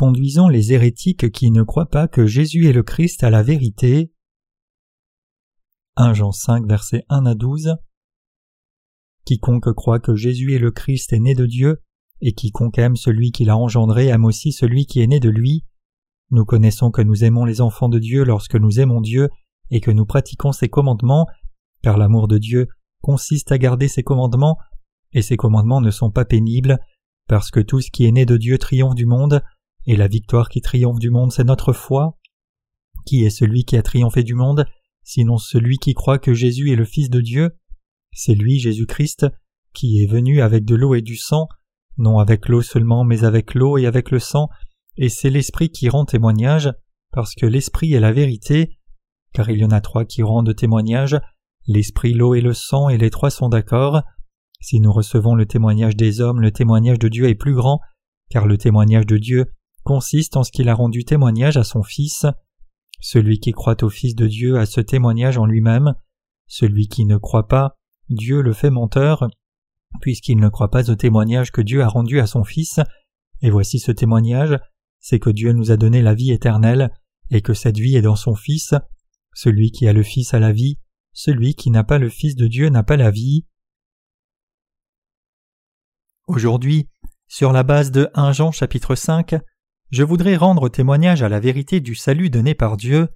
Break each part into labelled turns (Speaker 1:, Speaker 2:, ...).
Speaker 1: conduisons les hérétiques qui ne croient pas que Jésus est le Christ à la vérité. 1 Jean 5 versets 1 à 12 Quiconque croit que Jésus est le Christ est né de Dieu, et quiconque aime celui qui l'a engendré aime aussi celui qui est né de lui. Nous connaissons que nous aimons les enfants de Dieu lorsque nous aimons Dieu et que nous pratiquons ses commandements, car l'amour de Dieu consiste à garder ses commandements, et ses commandements ne sont pas pénibles, parce que tout ce qui est né de Dieu triomphe du monde, et la victoire qui triomphe du monde c'est notre foi. Qui est celui qui a triomphé du monde, sinon celui qui croit que Jésus est le Fils de Dieu? C'est lui, Jésus-Christ, qui est venu avec de l'eau et du sang, non avec l'eau seulement, mais avec l'eau et avec le sang, et c'est l'Esprit qui rend témoignage, parce que l'Esprit est la vérité, car il y en a trois qui rendent témoignage, l'Esprit, l'eau et le sang, et les trois sont d'accord. Si nous recevons le témoignage des hommes, le témoignage de Dieu est plus grand, car le témoignage de Dieu consiste en ce qu'il a rendu témoignage à son Fils. Celui qui croit au Fils de Dieu a ce témoignage en lui-même. Celui qui ne croit pas, Dieu le fait menteur, puisqu'il ne croit pas au témoignage que Dieu a rendu à son Fils. Et voici ce témoignage, c'est que Dieu nous a donné la vie éternelle, et que cette vie est dans son Fils. Celui qui a le Fils a la vie, celui qui n'a pas le Fils de Dieu n'a pas la vie. Aujourd'hui, sur la base de 1 Jean chapitre 5, je voudrais rendre témoignage à la vérité du salut donné par Dieu,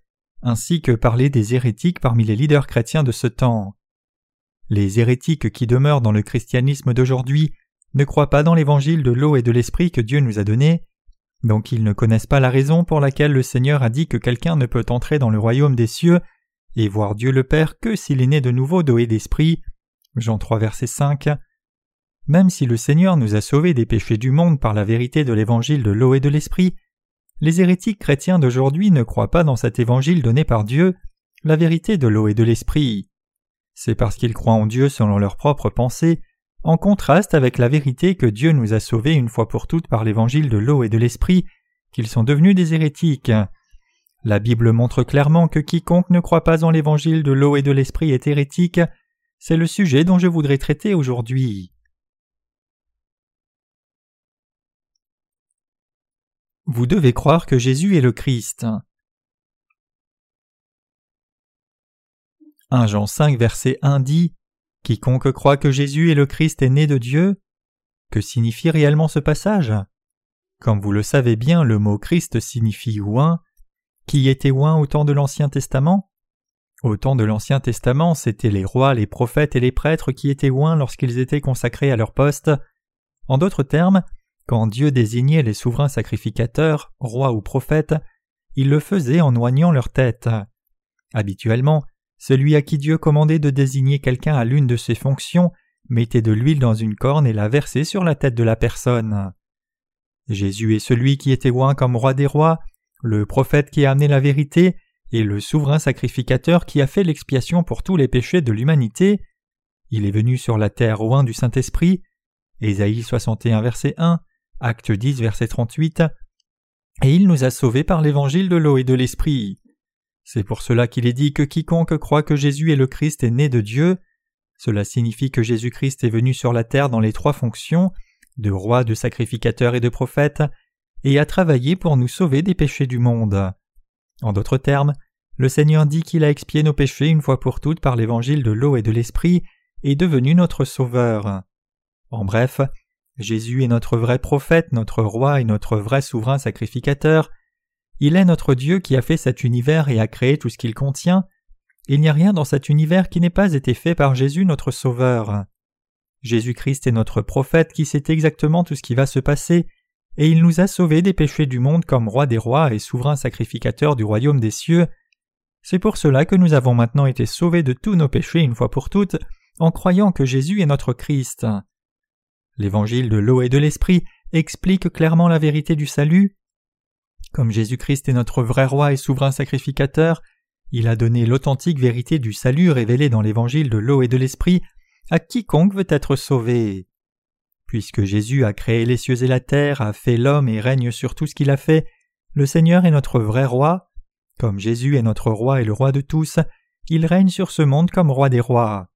Speaker 1: ainsi que parler des hérétiques parmi les leaders chrétiens de ce temps. Les hérétiques qui demeurent dans le christianisme d'aujourd'hui ne croient pas dans l'évangile de l'eau et de l'esprit que Dieu nous a donné, donc ils ne connaissent pas la raison pour laquelle le Seigneur a dit que quelqu'un ne peut entrer dans le royaume des cieux et voir Dieu le Père que s'il est né de nouveau d'eau et d'esprit. Jean 3 verset 5. Même si le Seigneur nous a sauvés des péchés du monde par la vérité de l'évangile de l'eau et de l'esprit, les hérétiques chrétiens d'aujourd'hui ne croient pas dans cet évangile donné par Dieu, la vérité de l'eau et de l'esprit. C'est parce qu'ils croient en Dieu selon leur propre pensée, en contraste avec la vérité que Dieu nous a sauvés une fois pour toutes par l'évangile de l'eau et de l'esprit, qu'ils sont devenus des hérétiques. La Bible montre clairement que quiconque ne croit pas en l'évangile de l'eau et de l'esprit est hérétique, c'est le sujet dont je voudrais traiter aujourd'hui. Vous devez croire que Jésus est le Christ. 1 Jean 5 verset 1 dit Quiconque croit que Jésus est le Christ est né de Dieu. Que signifie réellement ce passage? Comme vous le savez bien, le mot Christ signifie oint. Qui était oint au temps de l'Ancien Testament? Au temps de l'Ancien Testament, c'étaient les rois, les prophètes et les prêtres qui étaient oints lorsqu'ils étaient consacrés à leur poste. En d'autres termes, quand Dieu désignait les souverains sacrificateurs, rois ou prophètes, il le faisait en oignant leur tête. Habituellement, celui à qui Dieu commandait de désigner quelqu'un à l'une de ses fonctions mettait de l'huile dans une corne et la versait sur la tête de la personne. Jésus est celui qui était oint comme roi des rois, le prophète qui a amené la vérité, et le souverain sacrificateur qui a fait l'expiation pour tous les péchés de l'humanité. Il est venu sur la terre oint du Saint-Esprit. Ésaïe 61 verset 1, Acte 10, verset 38. Et il nous a sauvés par l'évangile de l'eau et de l'esprit. C'est pour cela qu'il est dit que quiconque croit que Jésus est le Christ est né de Dieu. Cela signifie que Jésus-Christ est venu sur la terre dans les trois fonctions, de roi, de sacrificateur et de prophète, et a travaillé pour nous sauver des péchés du monde. En d'autres termes, le Seigneur dit qu'il a expié nos péchés une fois pour toutes par l'évangile de l'eau et de l'esprit, et est devenu notre Sauveur. En bref, Jésus est notre vrai prophète, notre roi et notre vrai souverain sacrificateur. Il est notre Dieu qui a fait cet univers et a créé tout ce qu'il contient. Il n'y a rien dans cet univers qui n'ait pas été fait par Jésus notre Sauveur. Jésus-Christ est notre prophète qui sait exactement tout ce qui va se passer, et il nous a sauvés des péchés du monde comme roi des rois et souverain sacrificateur du royaume des cieux. C'est pour cela que nous avons maintenant été sauvés de tous nos péchés une fois pour toutes, en croyant que Jésus est notre Christ. L'évangile de l'eau et de l'esprit explique clairement la vérité du salut. Comme Jésus-Christ est notre vrai roi et souverain sacrificateur, il a donné l'authentique vérité du salut révélée dans l'évangile de l'eau et de l'esprit à quiconque veut être sauvé. Puisque Jésus a créé les cieux et la terre, a fait l'homme et règne sur tout ce qu'il a fait, le Seigneur est notre vrai roi. Comme Jésus est notre roi et le roi de tous, il règne sur ce monde comme roi des rois.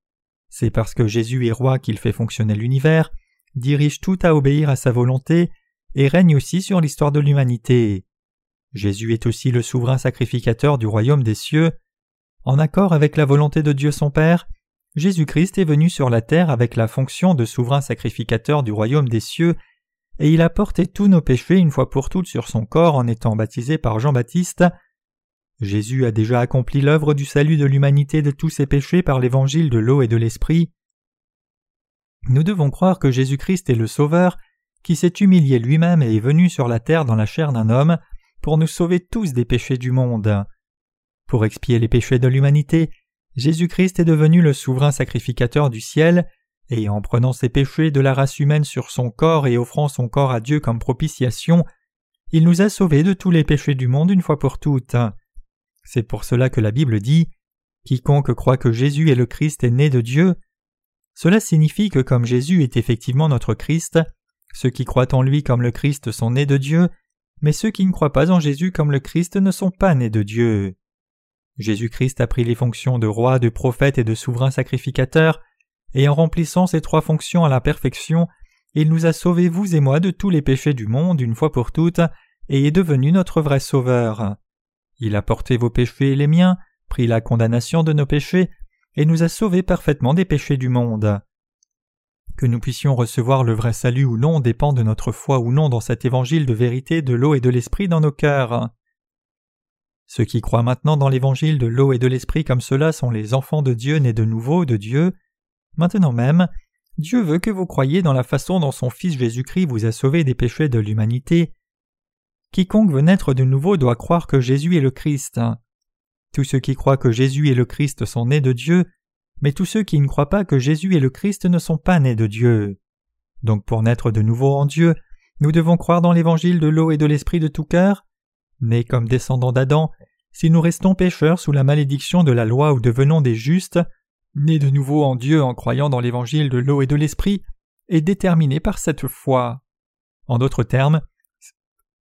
Speaker 1: C'est parce que Jésus est roi qu'il fait fonctionner l'univers, dirige tout à obéir à sa volonté, et règne aussi sur l'histoire de l'humanité. Jésus est aussi le souverain sacrificateur du royaume des cieux. En accord avec la volonté de Dieu son Père, Jésus-Christ est venu sur la terre avec la fonction de souverain sacrificateur du royaume des cieux, et il a porté tous nos péchés une fois pour toutes sur son corps en étant baptisé par Jean-Baptiste. Jésus a déjà accompli l'œuvre du salut de l'humanité de tous ses péchés par l'évangile de l'eau et de l'esprit. Nous devons croire que Jésus-Christ est le Sauveur, qui s'est humilié lui-même et est venu sur la terre dans la chair d'un homme, pour nous sauver tous des péchés du monde. Pour expier les péchés de l'humanité, Jésus-Christ est devenu le souverain sacrificateur du ciel, et en prenant ses péchés de la race humaine sur son corps et offrant son corps à Dieu comme propitiation, il nous a sauvés de tous les péchés du monde une fois pour toutes. C'est pour cela que la Bible dit Quiconque croit que Jésus est le Christ est né de Dieu. Cela signifie que comme Jésus est effectivement notre Christ, ceux qui croient en lui comme le Christ sont nés de Dieu, mais ceux qui ne croient pas en Jésus comme le Christ ne sont pas nés de Dieu. Jésus-Christ a pris les fonctions de roi, de prophète et de souverain sacrificateur, et en remplissant ces trois fonctions à la perfection, il nous a sauvés, vous et moi, de tous les péchés du monde une fois pour toutes, et est devenu notre vrai Sauveur. Il a porté vos péchés et les miens, pris la condamnation de nos péchés, et nous a sauvés parfaitement des péchés du monde. Que nous puissions recevoir le vrai salut ou non dépend de notre foi ou non dans cet évangile de vérité de l'eau et de l'esprit dans nos cœurs. Ceux qui croient maintenant dans l'évangile de l'eau et de l'esprit comme cela sont les enfants de Dieu nés de nouveau de Dieu. Maintenant même, Dieu veut que vous croyiez dans la façon dont son Fils Jésus-Christ vous a sauvé des péchés de l'humanité. Quiconque veut naître de nouveau doit croire que Jésus est le Christ. Tous ceux qui croient que Jésus est le Christ sont nés de Dieu, mais tous ceux qui ne croient pas que Jésus est le Christ ne sont pas nés de Dieu. Donc pour naître de nouveau en Dieu, nous devons croire dans l'évangile de l'eau et de l'esprit de tout cœur. Nés comme descendants d'Adam, si nous restons pécheurs sous la malédiction de la loi ou devenons des justes, nés de nouveau en Dieu en croyant dans l'évangile de l'eau et de l'esprit, est déterminé par cette foi. En d'autres termes,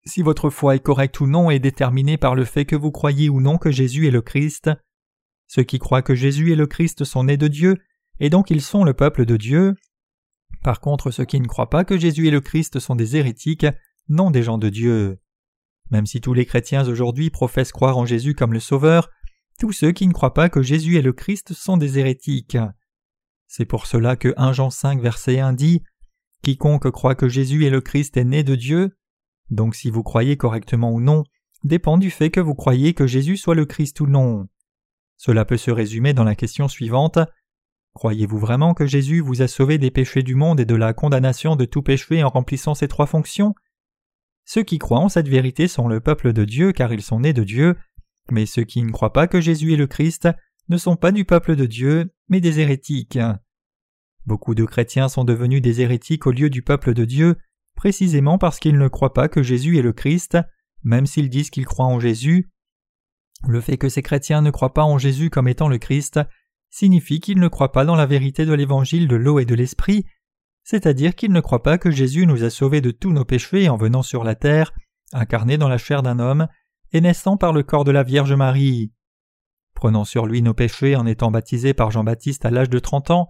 Speaker 1: si votre foi est correcte ou non est déterminée par le fait que vous croyez ou non que Jésus est le Christ. Ceux qui croient que Jésus est le Christ sont nés de Dieu, et donc ils sont le peuple de Dieu. Par contre, ceux qui ne croient pas que Jésus est le Christ sont des hérétiques, non des gens de Dieu. Même si tous les chrétiens aujourd'hui professent croire en Jésus comme le Sauveur, tous ceux qui ne croient pas que Jésus est le Christ sont des hérétiques. C'est pour cela que 1 Jean 5 verset 1 dit Quiconque croit que Jésus est le Christ est né de Dieu. Donc si vous croyez correctement ou non, dépend du fait que vous croyez que Jésus soit le Christ ou non. Cela peut se résumer dans la question suivante. Croyez-vous vraiment que Jésus vous a sauvé des péchés du monde et de la condamnation de tout péché en remplissant ces trois fonctions? Ceux qui croient en cette vérité sont le peuple de Dieu car ils sont nés de Dieu, mais ceux qui ne croient pas que Jésus est le Christ ne sont pas du peuple de Dieu, mais des hérétiques. Beaucoup de chrétiens sont devenus des hérétiques au lieu du peuple de Dieu, précisément parce qu'ils ne croient pas que Jésus est le Christ, même s'ils disent qu'ils croient en Jésus, le fait que ces chrétiens ne croient pas en Jésus comme étant le Christ signifie qu'ils ne croient pas dans la vérité de l'évangile de l'eau et de l'esprit, c'est-à-dire qu'ils ne croient pas que Jésus nous a sauvés de tous nos péchés en venant sur la terre, incarné dans la chair d'un homme, et naissant par le corps de la Vierge Marie. Prenant sur lui nos péchés en étant baptisé par Jean-Baptiste à l'âge de trente ans,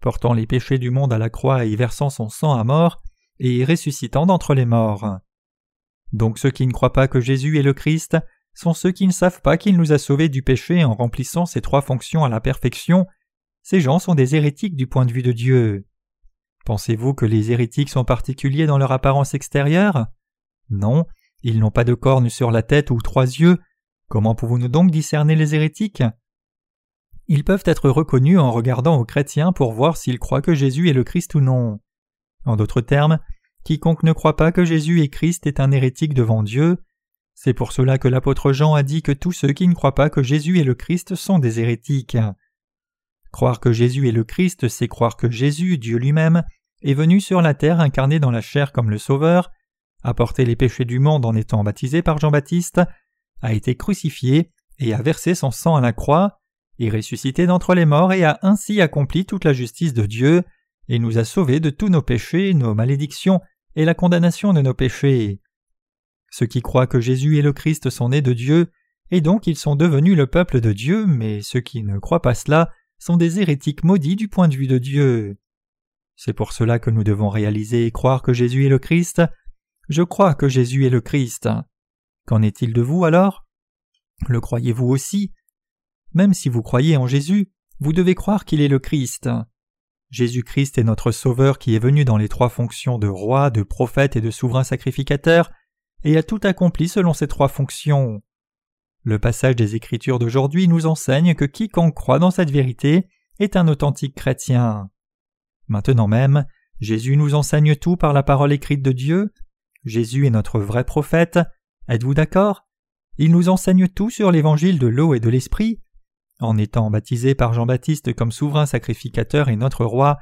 Speaker 1: portant les péchés du monde à la croix et y versant son sang à mort, et ressuscitant d'entre les morts. Donc ceux qui ne croient pas que Jésus est le Christ sont ceux qui ne savent pas qu'il nous a sauvés du péché en remplissant ces trois fonctions à la perfection. Ces gens sont des hérétiques du point de vue de Dieu. Pensez-vous que les hérétiques sont particuliers dans leur apparence extérieure? Non, ils n'ont pas de cornes sur la tête ou trois yeux. Comment pouvons-nous donc discerner les hérétiques? Ils peuvent être reconnus en regardant aux chrétiens pour voir s'ils croient que Jésus est le Christ ou non. En d'autres termes, quiconque ne croit pas que Jésus est Christ est un hérétique devant Dieu. C'est pour cela que l'apôtre Jean a dit que tous ceux qui ne croient pas que Jésus est le Christ sont des hérétiques. Croire que Jésus est le Christ, c'est croire que Jésus, Dieu lui-même, est venu sur la terre incarné dans la chair comme le Sauveur, a porté les péchés du monde en étant baptisé par Jean-Baptiste, a été crucifié et a versé son sang à la croix, est ressuscité d'entre les morts et a ainsi accompli toute la justice de Dieu, et nous a sauvés de tous nos péchés, nos malédictions et la condamnation de nos péchés. Ceux qui croient que Jésus est le Christ sont nés de Dieu, et donc ils sont devenus le peuple de Dieu, mais ceux qui ne croient pas cela sont des hérétiques maudits du point de vue de Dieu. C'est pour cela que nous devons réaliser et croire que Jésus est le Christ. Je crois que Jésus est le Christ. Qu'en est-il de vous alors? Le croyez-vous aussi? Même si vous croyez en Jésus, vous devez croire qu'il est le Christ. Jésus-Christ est notre Sauveur qui est venu dans les trois fonctions de roi, de prophète et de souverain sacrificateur, et a tout accompli selon ces trois fonctions. Le passage des Écritures d'aujourd'hui nous enseigne que quiconque croit dans cette vérité est un authentique chrétien. Maintenant même, Jésus nous enseigne tout par la parole écrite de Dieu. Jésus est notre vrai prophète. Êtes-vous d'accord? Il nous enseigne tout sur l'évangile de l'eau et de l'esprit. En étant baptisé par Jean-Baptiste comme souverain sacrificateur et notre roi,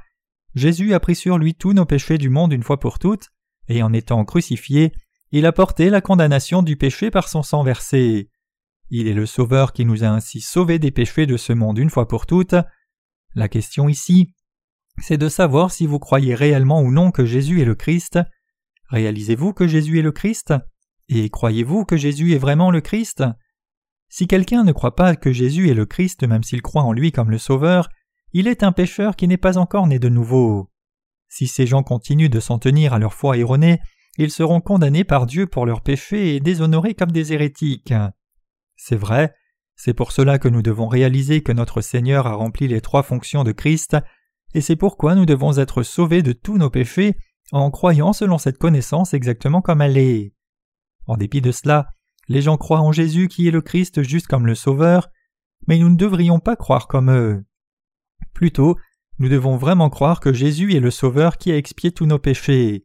Speaker 1: Jésus a pris sur lui tous nos péchés du monde une fois pour toutes, et en étant crucifié, il a porté la condamnation du péché par son sang versé. Il est le Sauveur qui nous a ainsi sauvés des péchés de ce monde une fois pour toutes. La question ici, c'est de savoir si vous croyez réellement ou non que Jésus est le Christ. Réalisez-vous que Jésus est le Christ? Et croyez-vous que Jésus est vraiment le Christ? Si quelqu'un ne croit pas que Jésus est le Christ même s'il croit en lui comme le Sauveur, il est un pécheur qui n'est pas encore né de nouveau. Si ces gens continuent de s'en tenir à leur foi erronée, ils seront condamnés par Dieu pour leurs péchés et déshonorés comme des hérétiques. C'est vrai, c'est pour cela que nous devons réaliser que notre Seigneur a rempli les trois fonctions de Christ et c'est pourquoi nous devons être sauvés de tous nos péchés en croyant selon cette connaissance exactement comme elle est. En dépit de cela, les gens croient en Jésus qui est le Christ juste comme le Sauveur, mais nous ne devrions pas croire comme eux. Plutôt, nous devons vraiment croire que Jésus est le Sauveur qui a expié tous nos péchés.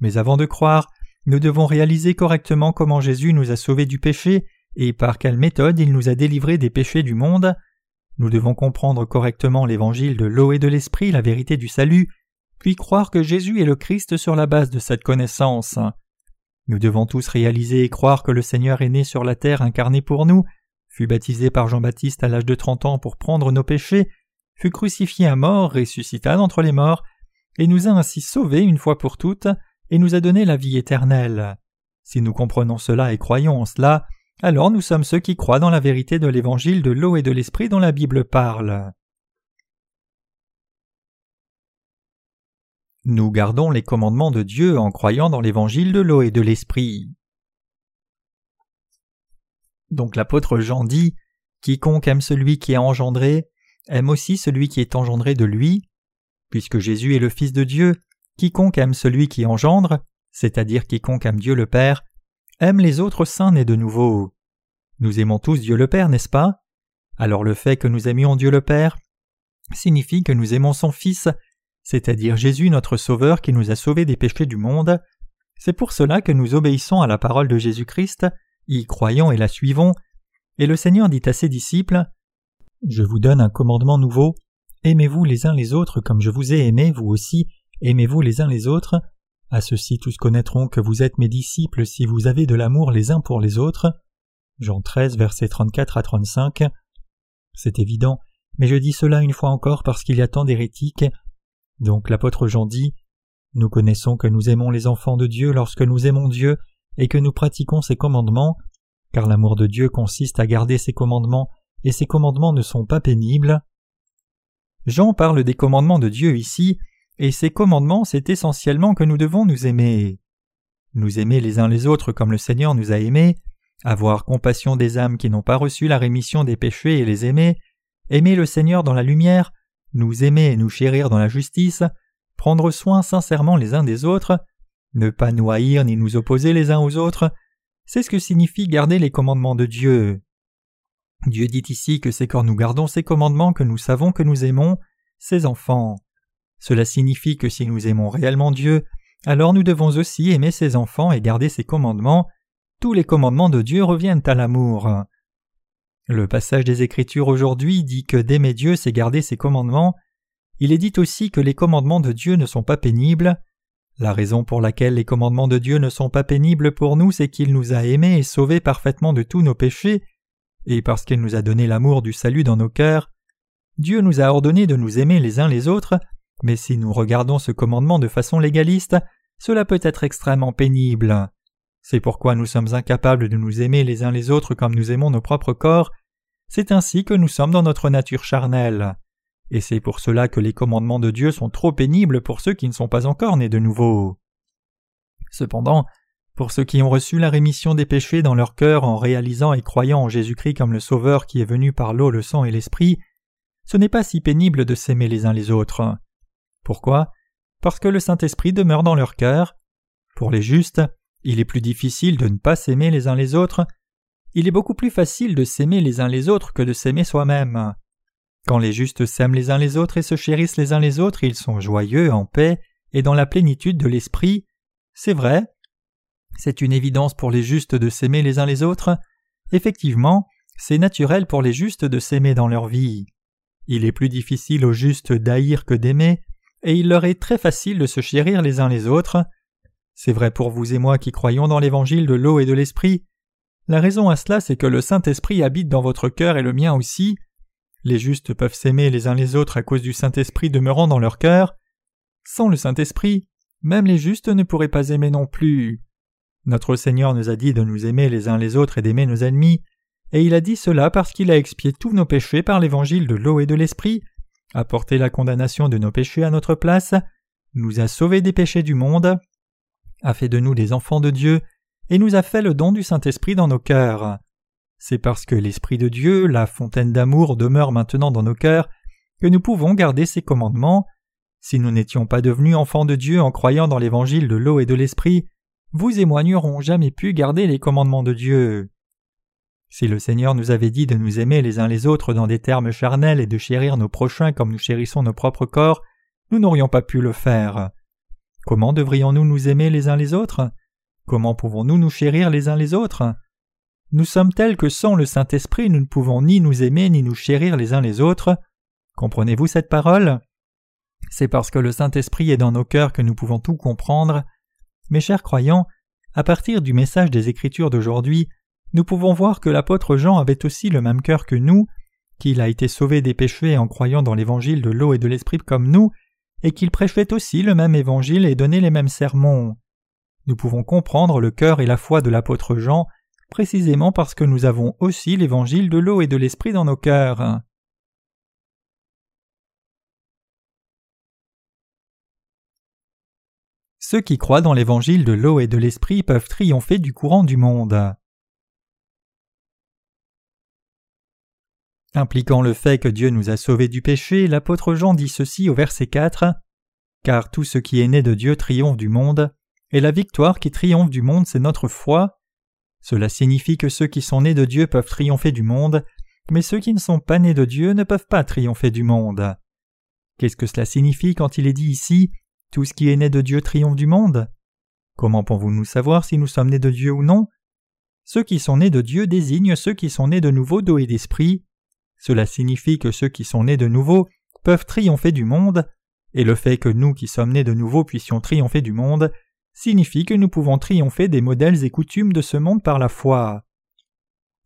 Speaker 1: Mais avant de croire, nous devons réaliser correctement comment Jésus nous a sauvés du péché et par quelle méthode il nous a délivrés des péchés du monde, nous devons comprendre correctement l'évangile de l'eau et de l'esprit, la vérité du salut, puis croire que Jésus est le Christ sur la base de cette connaissance. Nous devons tous réaliser et croire que le Seigneur est né sur la terre incarné pour nous, fut baptisé par Jean-Baptiste à l'âge de trente ans pour prendre nos péchés, fut crucifié à mort, ressuscita d'entre les morts, et nous a ainsi sauvés une fois pour toutes, et nous a donné la vie éternelle. Si nous comprenons cela et croyons en cela, alors nous sommes ceux qui croient dans la vérité de l'évangile de l'eau et de l'esprit dont la Bible parle. Nous gardons les commandements de Dieu en croyant dans l'évangile de l'eau et de l'esprit. Donc l'apôtre Jean dit Quiconque aime celui qui est engendré, aime aussi celui qui est engendré de lui. Puisque Jésus est le Fils de Dieu, quiconque aime celui qui engendre, c'est-à-dire quiconque aime Dieu le Père, aime les autres saints nés de nouveau. Nous aimons tous Dieu le Père, n'est-ce pas? Alors le fait que nous aimions Dieu le Père signifie que nous aimons son Fils, c'est-à-dire Jésus notre Sauveur qui nous a sauvés des péchés du monde. C'est pour cela que nous obéissons à la parole de Jésus-Christ, y croyons et la suivons, et le Seigneur dit à ses disciples Je vous donne un commandement nouveau, aimez-vous les uns les autres comme je vous ai aimé, vous aussi, aimez-vous les uns les autres, à ceux-ci tous connaîtront que vous êtes mes disciples si vous avez de l'amour les uns pour les autres. Jean 13, versets 34 à 35. C'est évident, mais je dis cela une fois encore parce qu'il y a tant d'hérétiques. Donc l'apôtre Jean dit Nous connaissons que nous aimons les enfants de Dieu lorsque nous aimons Dieu et que nous pratiquons ses commandements, car l'amour de Dieu consiste à garder ses commandements, et ses commandements ne sont pas pénibles. Jean parle des commandements de Dieu ici, et ces commandements, c'est essentiellement que nous devons nous aimer. Nous aimer les uns les autres comme le Seigneur nous a aimés, avoir compassion des âmes qui n'ont pas reçu la rémission des péchés et les aimer, aimer le Seigneur dans la lumière, nous aimer et nous chérir dans la justice, prendre soin sincèrement les uns des autres, ne pas nous haïr ni nous opposer les uns aux autres, c'est ce que signifie garder les commandements de Dieu. Dieu dit ici que c'est quand nous gardons ces commandements que nous savons que nous aimons ses enfants. Cela signifie que si nous aimons réellement Dieu, alors nous devons aussi aimer ses enfants et garder ses commandements. Tous les commandements de Dieu reviennent à l'amour. Le passage des Écritures aujourd'hui dit que d'aimer Dieu, c'est garder ses commandements. Il est dit aussi que les commandements de Dieu ne sont pas pénibles. La raison pour laquelle les commandements de Dieu ne sont pas pénibles pour nous, c'est qu'il nous a aimés et sauvés parfaitement de tous nos péchés, et parce qu'il nous a donné l'amour du salut dans nos cœurs. Dieu nous a ordonné de nous aimer les uns les autres, mais si nous regardons ce commandement de façon légaliste, cela peut être extrêmement pénible. C'est pourquoi nous sommes incapables de nous aimer les uns les autres comme nous aimons nos propres corps. C'est ainsi que nous sommes dans notre nature charnelle. Et c'est pour cela que les commandements de Dieu sont trop pénibles pour ceux qui ne sont pas encore nés de nouveau. Cependant, Pour ceux qui ont reçu la rémission des péchés dans leur cœur en réalisant et croyant en Jésus-Christ comme le Sauveur qui est venu par l'eau, le sang et l'Esprit, ce n'est pas si pénible de s'aimer les uns les autres. Pourquoi? Parce que le Saint-Esprit demeure dans leur cœur. Pour les justes, il est plus difficile de ne pas s'aimer les uns les autres. Il est beaucoup plus facile de s'aimer les uns les autres que de s'aimer soi-même. Quand les justes s'aiment les uns les autres et se chérissent les uns les autres, ils sont joyeux, en paix et dans la plénitude de l'esprit. C'est vrai. C'est une évidence pour les justes de s'aimer les uns les autres. Effectivement, c'est naturel pour les justes de s'aimer dans leur vie. Il est plus difficile aux justes d'haïr que d'aimer, et il leur est très facile de se chérir les uns les autres. C'est vrai pour vous et moi qui croyons dans l'évangile de l'eau et de l'esprit. La raison à cela, c'est que le Saint-Esprit habite dans votre cœur et le mien aussi. Les justes peuvent s'aimer les uns les autres à cause du Saint-Esprit demeurant dans leur cœur. Sans le Saint-Esprit, même les justes ne pourraient pas aimer non plus. Notre Seigneur nous a dit de nous aimer les uns les autres et d'aimer nos ennemis, et il a dit cela parce qu'il a expié tous nos péchés par l'évangile de l'eau et de l'esprit, a porté la condamnation de nos péchés à notre place, nous a sauvés des péchés du monde, a fait de nous des enfants de Dieu, et nous a fait le don du Saint-Esprit dans nos cœurs. C'est parce que l'Esprit de Dieu, la fontaine d'amour, demeure maintenant dans nos cœurs, que nous pouvons garder ses commandements. Si nous n'étions pas devenus enfants de Dieu en croyant dans l'évangile de l'eau et de l'Esprit, vous et moi n'aurions jamais pu garder les commandements de Dieu. Si le Seigneur nous avait dit de nous aimer les uns les autres dans des termes charnels et de chérir nos prochains comme nous chérissons nos propres corps, nous n'aurions pas pu le faire. Comment devrions-nous nous aimer les uns les autres? Comment pouvons-nous nous chérir les uns les autres? Nous sommes tels que sans le Saint-Esprit nous ne pouvons ni nous aimer ni nous chérir les uns les autres. Comprenez-vous cette parole? C'est parce que le Saint-Esprit est dans nos cœurs que nous pouvons tout comprendre. Mes chers croyants, à partir du message des Écritures d'aujourd'hui, nous pouvons voir que l'apôtre Jean avait aussi le même cœur que nous, qu'il a été sauvé des péchés en croyant dans l'évangile de l'eau et de l'esprit comme nous, et qu'il prêchait aussi le même évangile et donnait les mêmes sermons. Nous pouvons comprendre le cœur et la foi de l'apôtre Jean précisément parce que nous avons aussi l'évangile de l'eau et de l'esprit dans nos cœurs. Ceux qui croient dans l'évangile de l'eau et de l'esprit peuvent triompher du courant du monde. Impliquant le fait que Dieu nous a sauvés du péché, l'apôtre Jean dit ceci au verset 4 Car tout ce qui est né de Dieu triomphe du monde, et la victoire qui triomphe du monde, c'est notre foi. Cela signifie que ceux qui sont nés de Dieu peuvent triompher du monde, mais ceux qui ne sont pas nés de Dieu ne peuvent pas triompher du monde. Qu'est-ce que cela signifie quand il est dit ici Tout ce qui est né de Dieu triomphe du monde Comment pouvons-nous savoir si nous sommes nés de Dieu ou non? Ceux qui sont nés de Dieu désignent ceux qui sont nés de nouveau d'eau et d'esprit. Cela signifie que ceux qui sont nés de nouveau peuvent triompher du monde, et le fait que nous qui sommes nés de nouveau puissions triompher du monde signifie que nous pouvons triompher des modèles et coutumes de ce monde par la foi.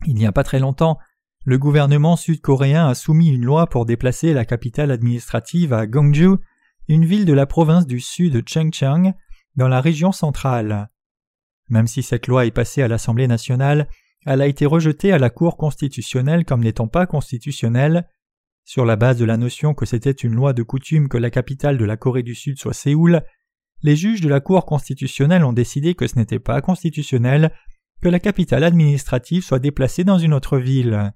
Speaker 1: Il n'y a pas très longtemps, le gouvernement sud-coréen a soumis une loi pour déplacer la capitale administrative à Gwangju, une ville de la province du sud de Chengcheng, dans la région centrale. Même si cette loi est passée à l'Assemblée nationale, elle a été rejetée à la Cour constitutionnelle comme n'étant pas constitutionnelle, sur la base de la notion que c'était une loi de coutume que la capitale de la Corée du Sud soit Séoul, les juges de la Cour constitutionnelle ont décidé que ce n'était pas constitutionnel que la capitale administrative soit déplacée dans une autre ville.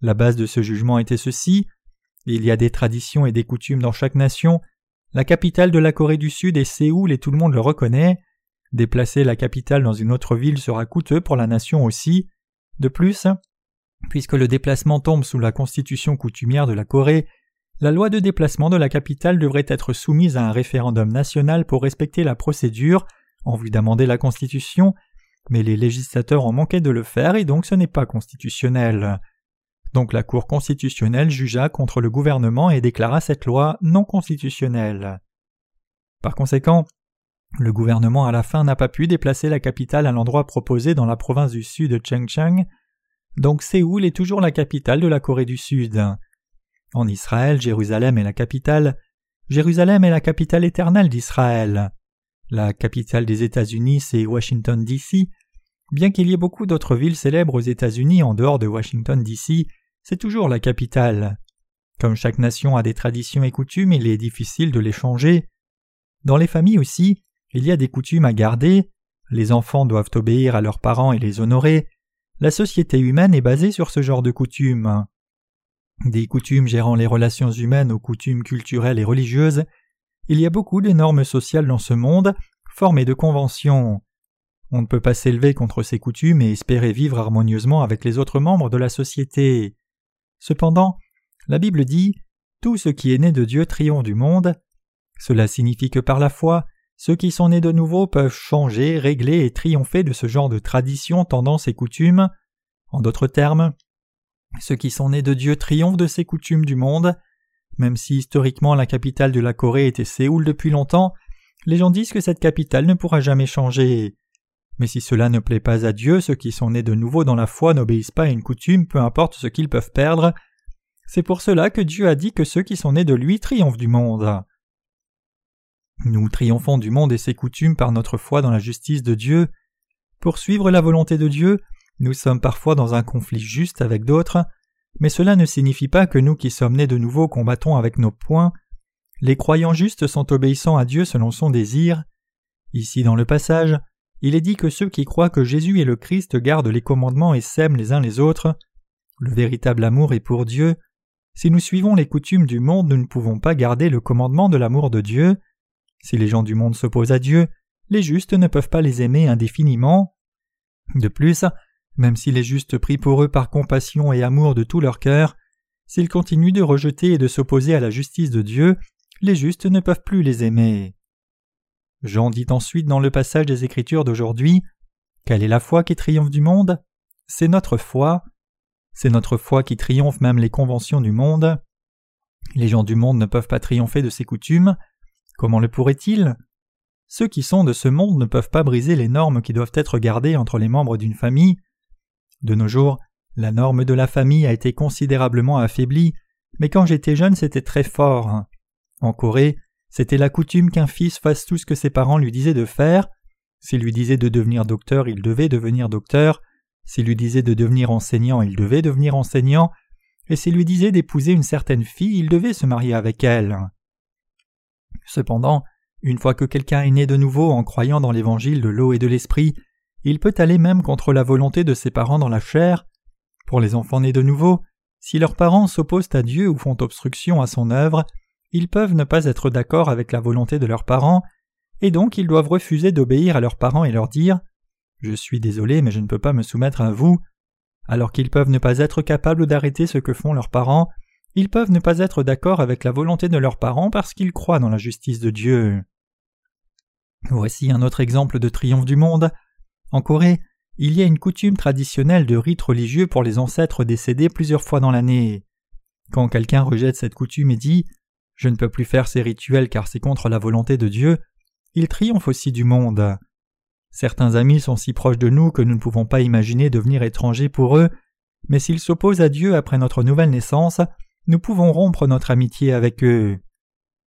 Speaker 1: La base de ce jugement était ceci il y a des traditions et des coutumes dans chaque nation. La capitale de la Corée du Sud est Séoul et tout le monde le reconnaît. Déplacer la capitale dans une autre ville sera coûteux pour la nation aussi. De plus, puisque le déplacement tombe sous la constitution coutumière de la Corée, la loi de déplacement de la capitale devrait être soumise à un référendum national pour respecter la procédure en vue d'amender la Constitution, mais les législateurs ont manqué de le faire et donc ce n'est pas constitutionnel. Donc la Cour constitutionnelle jugea contre le gouvernement et déclara cette loi non constitutionnelle. Par conséquent, le gouvernement à la fin n'a pas pu déplacer la capitale à l'endroit proposé dans la province du sud de Chengcheng, donc Séoul est toujours la capitale de la Corée du Sud. En Israël, Jérusalem est la capitale. Jérusalem est la capitale éternelle d'Israël. La capitale des États-Unis, c'est Washington, D.C. Bien qu'il y ait beaucoup d'autres villes célèbres aux États-Unis en dehors de Washington, D.C., c'est toujours la capitale. Comme chaque nation a des traditions et coutumes, il est difficile de les changer. Dans les familles aussi, il y a des coutumes à garder. Les enfants doivent obéir à leurs parents et les honorer. La société humaine est basée sur ce genre de coutumes. Des coutumes gérant les relations humaines aux coutumes culturelles et religieuses, il y a beaucoup de normes sociales dans ce monde, formées de conventions. On ne peut pas s'élever contre ces coutumes et espérer vivre harmonieusement avec les autres membres de la société. Cependant, la Bible dit Tout ce qui est né de Dieu triomphe du monde. Cela signifie que par la foi, ceux qui sont nés de nouveau peuvent changer, régler et triompher de ce genre de traditions, tendances et coutumes. En d'autres termes, ceux qui sont nés de Dieu triomphent de ces coutumes du monde. Même si historiquement la capitale de la Corée était Séoul depuis longtemps, les gens disent que cette capitale ne pourra jamais changer. Mais si cela ne plaît pas à Dieu, ceux qui sont nés de nouveau dans la foi n'obéissent pas à une coutume, peu importe ce qu'ils peuvent perdre. C'est pour cela que Dieu a dit que ceux qui sont nés de lui triomphent du monde. Nous triomphons du monde et ses coutumes par notre foi dans la justice de Dieu. Pour suivre la volonté de Dieu, nous sommes parfois dans un conflit juste avec d'autres, mais cela ne signifie pas que nous qui sommes nés de nouveau combattons avec nos poings. Les croyants justes sont obéissants à Dieu selon son désir. Ici dans le passage, il est dit que ceux qui croient que Jésus est le Christ gardent les commandements et s'aiment les uns les autres. Le véritable amour est pour Dieu. Si nous suivons les coutumes du monde, nous ne pouvons pas garder le commandement de l'amour de Dieu. Si les gens du monde s'opposent à Dieu, les justes ne peuvent pas les aimer indéfiniment. De plus, même si les justes prient pour eux par compassion et amour de tout leur cœur, s'ils continuent de rejeter et de s'opposer à la justice de Dieu, les justes ne peuvent plus les aimer. Jean dit ensuite dans le passage des Écritures d'aujourd'hui Quelle est la foi qui triomphe du monde? C'est notre foi. C'est notre foi qui triomphe même les conventions du monde. Les gens du monde ne peuvent pas triompher de ces coutumes. Comment le pourraient-ils Ceux qui sont de ce monde ne peuvent pas briser les normes qui doivent être gardées entre les membres d'une famille. De nos jours, la norme de la famille a été considérablement affaiblie, mais quand j'étais jeune c'était très fort. En Corée, c'était la coutume qu'un fils fasse tout ce que ses parents lui disaient de faire. S'il lui disait de devenir docteur, il devait devenir docteur. S'il lui disait de devenir enseignant, il devait devenir enseignant. Et s'il lui disait d'épouser une certaine fille, il devait se marier avec elle. Cependant, une fois que quelqu'un est né de nouveau en croyant dans l'évangile de l'eau et de l'esprit, il peut aller même contre la volonté de ses parents dans la chair. Pour les enfants nés de nouveau, si leurs parents s'opposent à Dieu ou font obstruction à son œuvre, ils peuvent ne pas être d'accord avec la volonté de leurs parents, et donc ils doivent refuser d'obéir à leurs parents et leur dire Je suis désolé, mais je ne peux pas me soumettre à vous. Alors qu'ils peuvent ne pas être capables d'arrêter ce que font leurs parents, ils peuvent ne pas être d'accord avec la volonté de leurs parents parce qu'ils croient dans la justice de Dieu. Voici un autre exemple de triomphe du monde. En Corée, il y a une coutume traditionnelle de rite religieux pour les ancêtres décédés plusieurs fois dans l'année. Quand quelqu'un rejette cette coutume et dit Je ne peux plus faire ces rituels car c'est contre la volonté de Dieu, il triomphe aussi du monde. Certains amis sont si proches de nous que nous ne pouvons pas imaginer devenir étrangers pour eux, mais s'ils s'opposent à Dieu après notre nouvelle naissance, nous pouvons rompre notre amitié avec eux.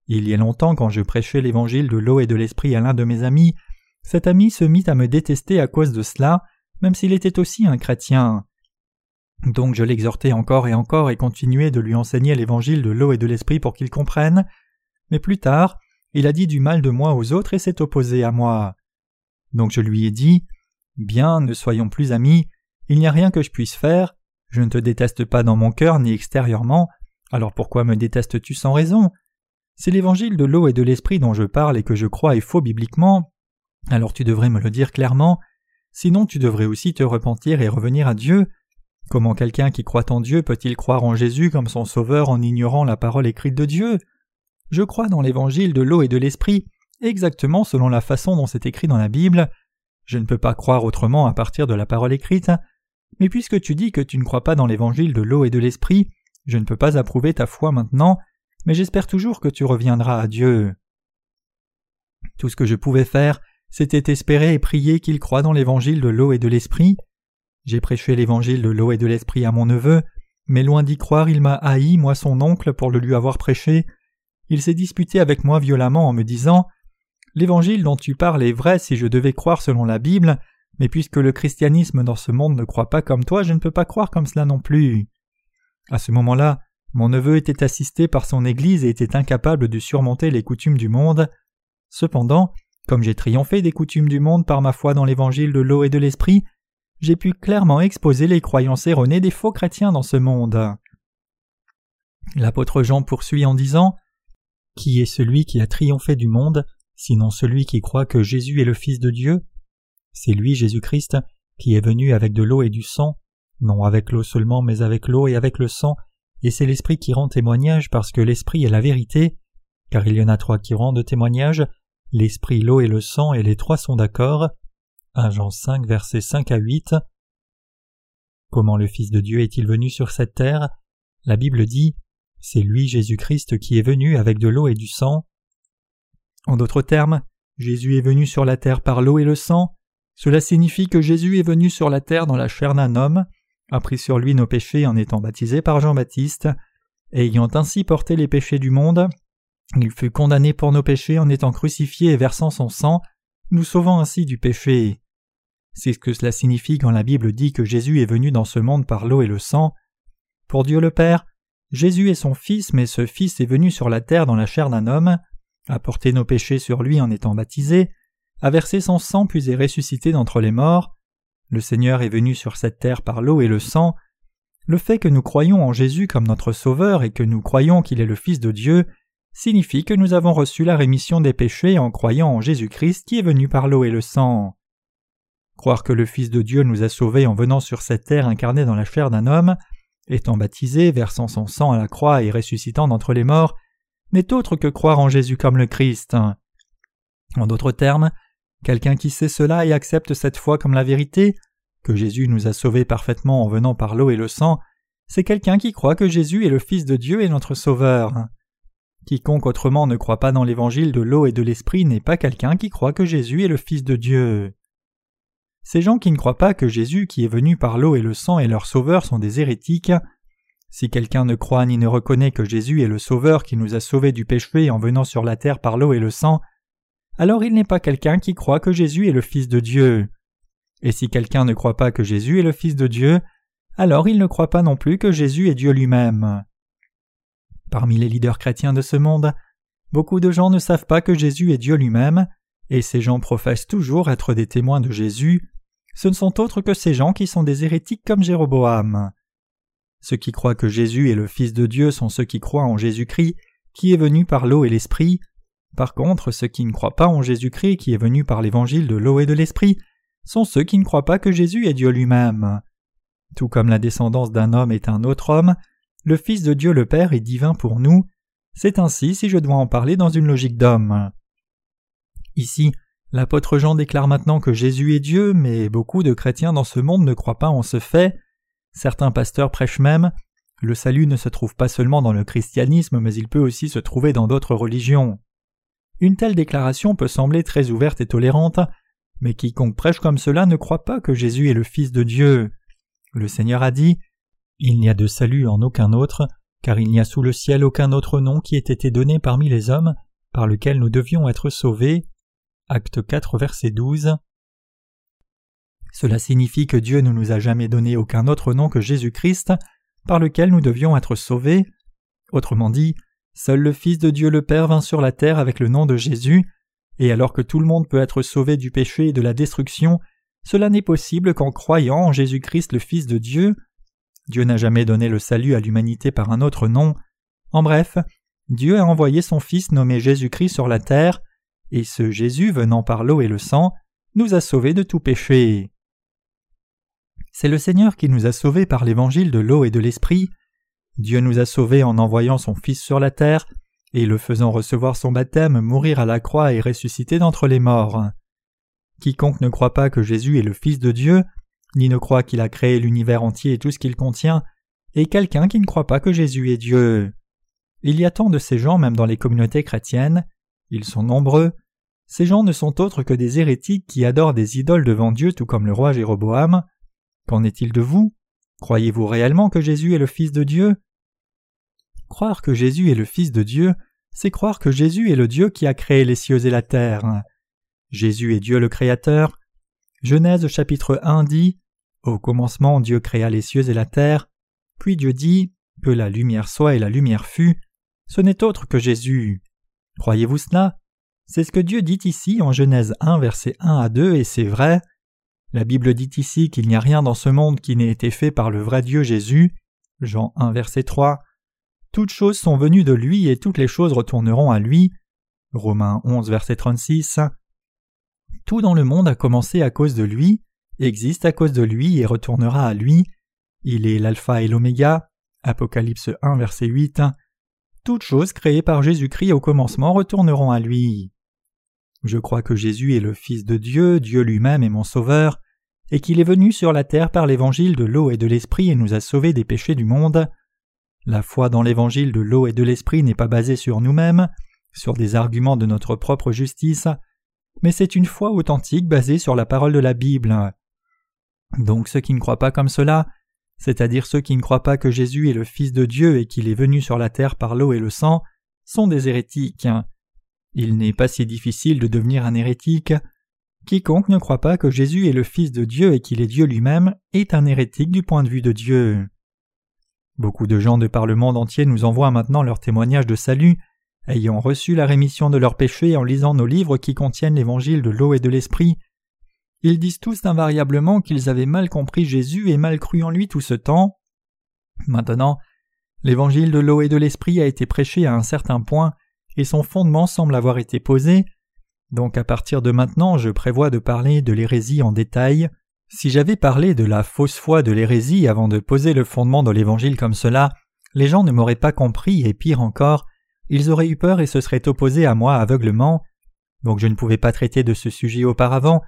Speaker 1: Il y a longtemps, quand je prêchais l'évangile de l'eau et de l'esprit à l'un de mes amis, cet ami se mit à me détester à cause de cela, même s'il était aussi un chrétien. Donc je l'exhortais encore et encore et continuais de lui enseigner l'évangile de l'eau et de l'esprit pour qu'il comprenne, mais plus tard, il a dit du mal de moi aux autres et s'est opposé à moi. Donc je lui ai dit Bien, ne soyons plus amis, il n'y a rien que je puisse faire, je ne te déteste pas dans mon cœur ni extérieurement, alors pourquoi me détestes-tu sans raison? Si l'évangile de l'eau et de l'esprit dont je parle et que je crois est faux bibliquement, alors tu devrais me le dire clairement, sinon tu devrais aussi te repentir et revenir à Dieu. Comment quelqu'un qui croit en Dieu peut-il croire en Jésus comme son sauveur en ignorant la parole écrite de Dieu? Je crois dans l'évangile de l'eau et de l'esprit, exactement selon la façon dont c'est écrit dans la Bible. Je ne peux pas croire autrement à partir de la parole écrite. Mais puisque tu dis que tu ne crois pas dans l'évangile de l'eau et de l'esprit, je ne peux pas approuver ta foi maintenant, mais j'espère toujours que tu reviendras à Dieu. Tout ce que je pouvais faire, c'était espérer et prier qu'il croie dans l'évangile de l'eau et de l'esprit. J'ai prêché l'évangile de l'eau et de l'esprit à mon neveu, mais loin d'y croire, il m'a haï, moi son oncle, pour le lui avoir prêché. Il s'est disputé avec moi violemment en me disant L'évangile dont tu parles est vrai si je devais croire selon la Bible, mais puisque le christianisme dans ce monde ne croit pas comme toi, je ne peux pas croire comme cela non plus. À ce moment-là, mon neveu était assisté par son Église et était incapable de surmonter les coutumes du monde. Cependant, Comme j'ai triomphé des coutumes du monde par ma foi dans l'évangile de l'eau et de l'esprit, j'ai pu clairement exposer les croyances erronées des faux chrétiens dans ce monde. L'apôtre Jean poursuit en disant Qui est celui qui a triomphé du monde, sinon celui qui croit que Jésus est le Fils de Dieu? C'est lui, Jésus-Christ, qui est venu avec de l'eau et du sang, non avec l'eau seulement, mais avec l'eau et avec le sang, et c'est l'Esprit qui rend témoignage parce que l'Esprit est la vérité, car il y en a trois qui rendent témoignage, l'Esprit, l'eau et le sang, et les trois sont d'accord. 1 Jean 5, versets 5 à 8. Comment le Fils de Dieu est-il venu sur cette terre? La Bible dit C'est lui, Jésus-Christ, qui est venu avec de l'eau et du sang. En d'autres termes, Jésus est venu sur la terre par l'eau et le sang. Cela signifie que Jésus est venu sur la terre dans la chair d'un homme, a pris sur lui nos péchés en étant baptisé par Jean-Baptiste, ayant ainsi porté les péchés du monde, il fut condamné pour nos péchés en étant crucifié et versant son sang, nous sauvant ainsi du péché. C'est ce que cela signifie quand la Bible dit que Jésus est venu dans ce monde par l'eau et le sang. Pour Dieu le Père, Jésus est son Fils, mais ce Fils est venu sur la terre dans la chair d'un homme, a porté nos péchés sur lui en étant baptisé, a versé son sang puis est ressuscité d'entre les morts, le Seigneur est venu sur cette terre par l'eau et le sang. Le fait que nous croyons en Jésus comme notre Sauveur et que nous croyons qu'il est le Fils de Dieu signifie que nous avons reçu la rémission des péchés en croyant en Jésus-Christ qui est venu par l'eau et le sang. Croire que le Fils de Dieu nous a sauvés en venant sur cette terre incarnée dans la chair d'un homme, étant baptisé, versant son sang à la croix et ressuscitant d'entre les morts, n'est autre que croire en Jésus comme le Christ. En d'autres termes, Quelqu'un qui sait cela et accepte cette foi comme la vérité, que Jésus nous a sauvés parfaitement en venant par l'eau et le sang, c'est quelqu'un qui croit que Jésus est le Fils de Dieu et notre Sauveur. Quiconque autrement ne croit pas dans l'évangile de l'eau et de l'esprit n'est pas quelqu'un qui croit que Jésus est le Fils de Dieu. Ces gens qui ne croient pas que Jésus qui est venu par l'eau et le sang est leur Sauveur sont des hérétiques. Si quelqu'un ne croit ni ne reconnaît que Jésus est le Sauveur qui nous a sauvés du péché en venant sur la terre par l'eau et le sang, alors il n'est pas quelqu'un qui croit que Jésus est le Fils de Dieu. Et si quelqu'un ne croit pas que Jésus est le Fils de Dieu, alors il ne croit pas non plus que Jésus est Dieu lui-même. Parmi les leaders chrétiens de ce monde, beaucoup de gens ne savent pas que Jésus est Dieu lui-même, et ces gens professent toujours être des témoins de Jésus. Ce ne sont autres que ces gens qui sont des hérétiques comme Jéroboam. Ceux qui croient que Jésus est le Fils de Dieu sont ceux qui croient en Jésus-Christ, qui est venu par l'eau et l'Esprit, par contre, ceux qui ne croient pas en Jésus-Christ qui est venu par l'évangile de l'eau et de l'esprit sont ceux qui ne croient pas que Jésus est Dieu lui-même. Tout comme la descendance d'un homme est un autre homme, le Fils de Dieu le Père est divin pour nous, c'est ainsi si je dois en parler dans une logique d'homme. Ici, l'apôtre Jean déclare maintenant que Jésus est Dieu, mais beaucoup de chrétiens dans ce monde ne croient pas en ce fait. Certains pasteurs prêchent même le salut ne se trouve pas seulement dans le christianisme, mais il peut aussi se trouver dans d'autres religions. Une telle déclaration peut sembler très ouverte et tolérante, mais quiconque prêche comme cela ne croit pas que Jésus est le Fils de Dieu. Le Seigneur a dit Il n'y a de salut en aucun autre, car il n'y a sous le ciel aucun autre nom qui ait été donné parmi les hommes, par lequel nous devions être sauvés. Acte 4, verset 12. Cela signifie que Dieu ne nous a jamais donné aucun autre nom que Jésus-Christ, par lequel nous devions être sauvés. Autrement dit, Seul le Fils de Dieu le Père vint sur la terre avec le nom de Jésus, et alors que tout le monde peut être sauvé du péché et de la destruction, cela n'est possible qu'en croyant en Jésus-Christ le Fils de Dieu. Dieu n'a jamais donné le salut à l'humanité par un autre nom. En bref, Dieu a envoyé son Fils nommé Jésus-Christ sur la terre, et ce Jésus venant par l'eau et le sang nous a sauvés de tout péché. C'est le Seigneur qui nous a sauvés par l'évangile de l'eau et de l'esprit. Dieu nous a sauvés en envoyant son Fils sur la terre, et le faisant recevoir son baptême, mourir à la croix et ressusciter d'entre les morts. Quiconque ne croit pas que Jésus est le Fils de Dieu, ni ne croit qu'il a créé l'univers entier et tout ce qu'il contient, est quelqu'un qui ne croit pas que Jésus est Dieu. Il y a tant de ces gens même dans les communautés chrétiennes, ils sont nombreux, ces gens ne sont autres que des hérétiques qui adorent des idoles devant Dieu tout comme le roi Jéroboam. Qu'en est-il de vous? Croyez-vous réellement que Jésus est le Fils de Dieu? Croire que Jésus est le Fils de Dieu, c'est croire que Jésus est le Dieu qui a créé les cieux et la terre. Jésus est Dieu le Créateur. Genèse chapitre 1 dit Au commencement Dieu créa les cieux et la terre. Puis Dieu dit Que la lumière soit et la lumière fut. Ce n'est autre que Jésus. Croyez-vous cela? C'est ce que Dieu dit ici en Genèse 1 versets 1 à 2 et c'est vrai. La Bible dit ici qu'il n'y a rien dans ce monde qui n'ait été fait par le vrai Dieu Jésus. Jean 1 verset 3. Toutes choses sont venues de lui et toutes les choses retourneront à lui. Romains 11 verset 36. Tout dans le monde a commencé à cause de lui, existe à cause de lui et retournera à lui. Il est l'alpha et l'oméga. Apocalypse 1 verset 8. Toutes choses créées par Jésus-Christ au commencement retourneront à lui. Je crois que Jésus est le Fils de Dieu, Dieu lui-même est mon Sauveur, et qu'il est venu sur la terre par l'évangile de l'eau et de l'esprit et nous a sauvés des péchés du monde. La foi dans l'évangile de l'eau et de l'esprit n'est pas basée sur nous-mêmes, sur des arguments de notre propre justice, mais c'est une foi authentique basée sur la parole de la Bible. Donc ceux qui ne croient pas comme cela, c'est-à-dire ceux qui ne croient pas que Jésus est le Fils de Dieu et qu'il est venu sur la terre par l'eau et le sang, sont des hérétiques. Il n'est pas si difficile de devenir un hérétique. Quiconque ne croit pas que Jésus est le Fils de Dieu et qu'il est Dieu lui-même est un hérétique du point de vue de Dieu. Beaucoup de gens de par le monde entier nous envoient maintenant leur témoignage de salut, ayant reçu la rémission de leurs péchés en lisant nos livres qui contiennent l'évangile de l'eau et de l'esprit. Ils disent tous invariablement qu'ils avaient mal compris Jésus et mal cru en lui tout ce temps. Maintenant, l'évangile de l'eau et de l'esprit a été prêché à un certain point et son fondement semble avoir été posé. Donc à partir de maintenant, je prévois de parler de l'hérésie en détail. Si j'avais parlé de la fausse foi de l'hérésie avant de poser le fondement de l'évangile comme cela, les gens ne m'auraient pas compris et pire encore, ils auraient eu peur et se seraient opposés à moi aveuglement. Donc je ne pouvais pas traiter de ce sujet auparavant,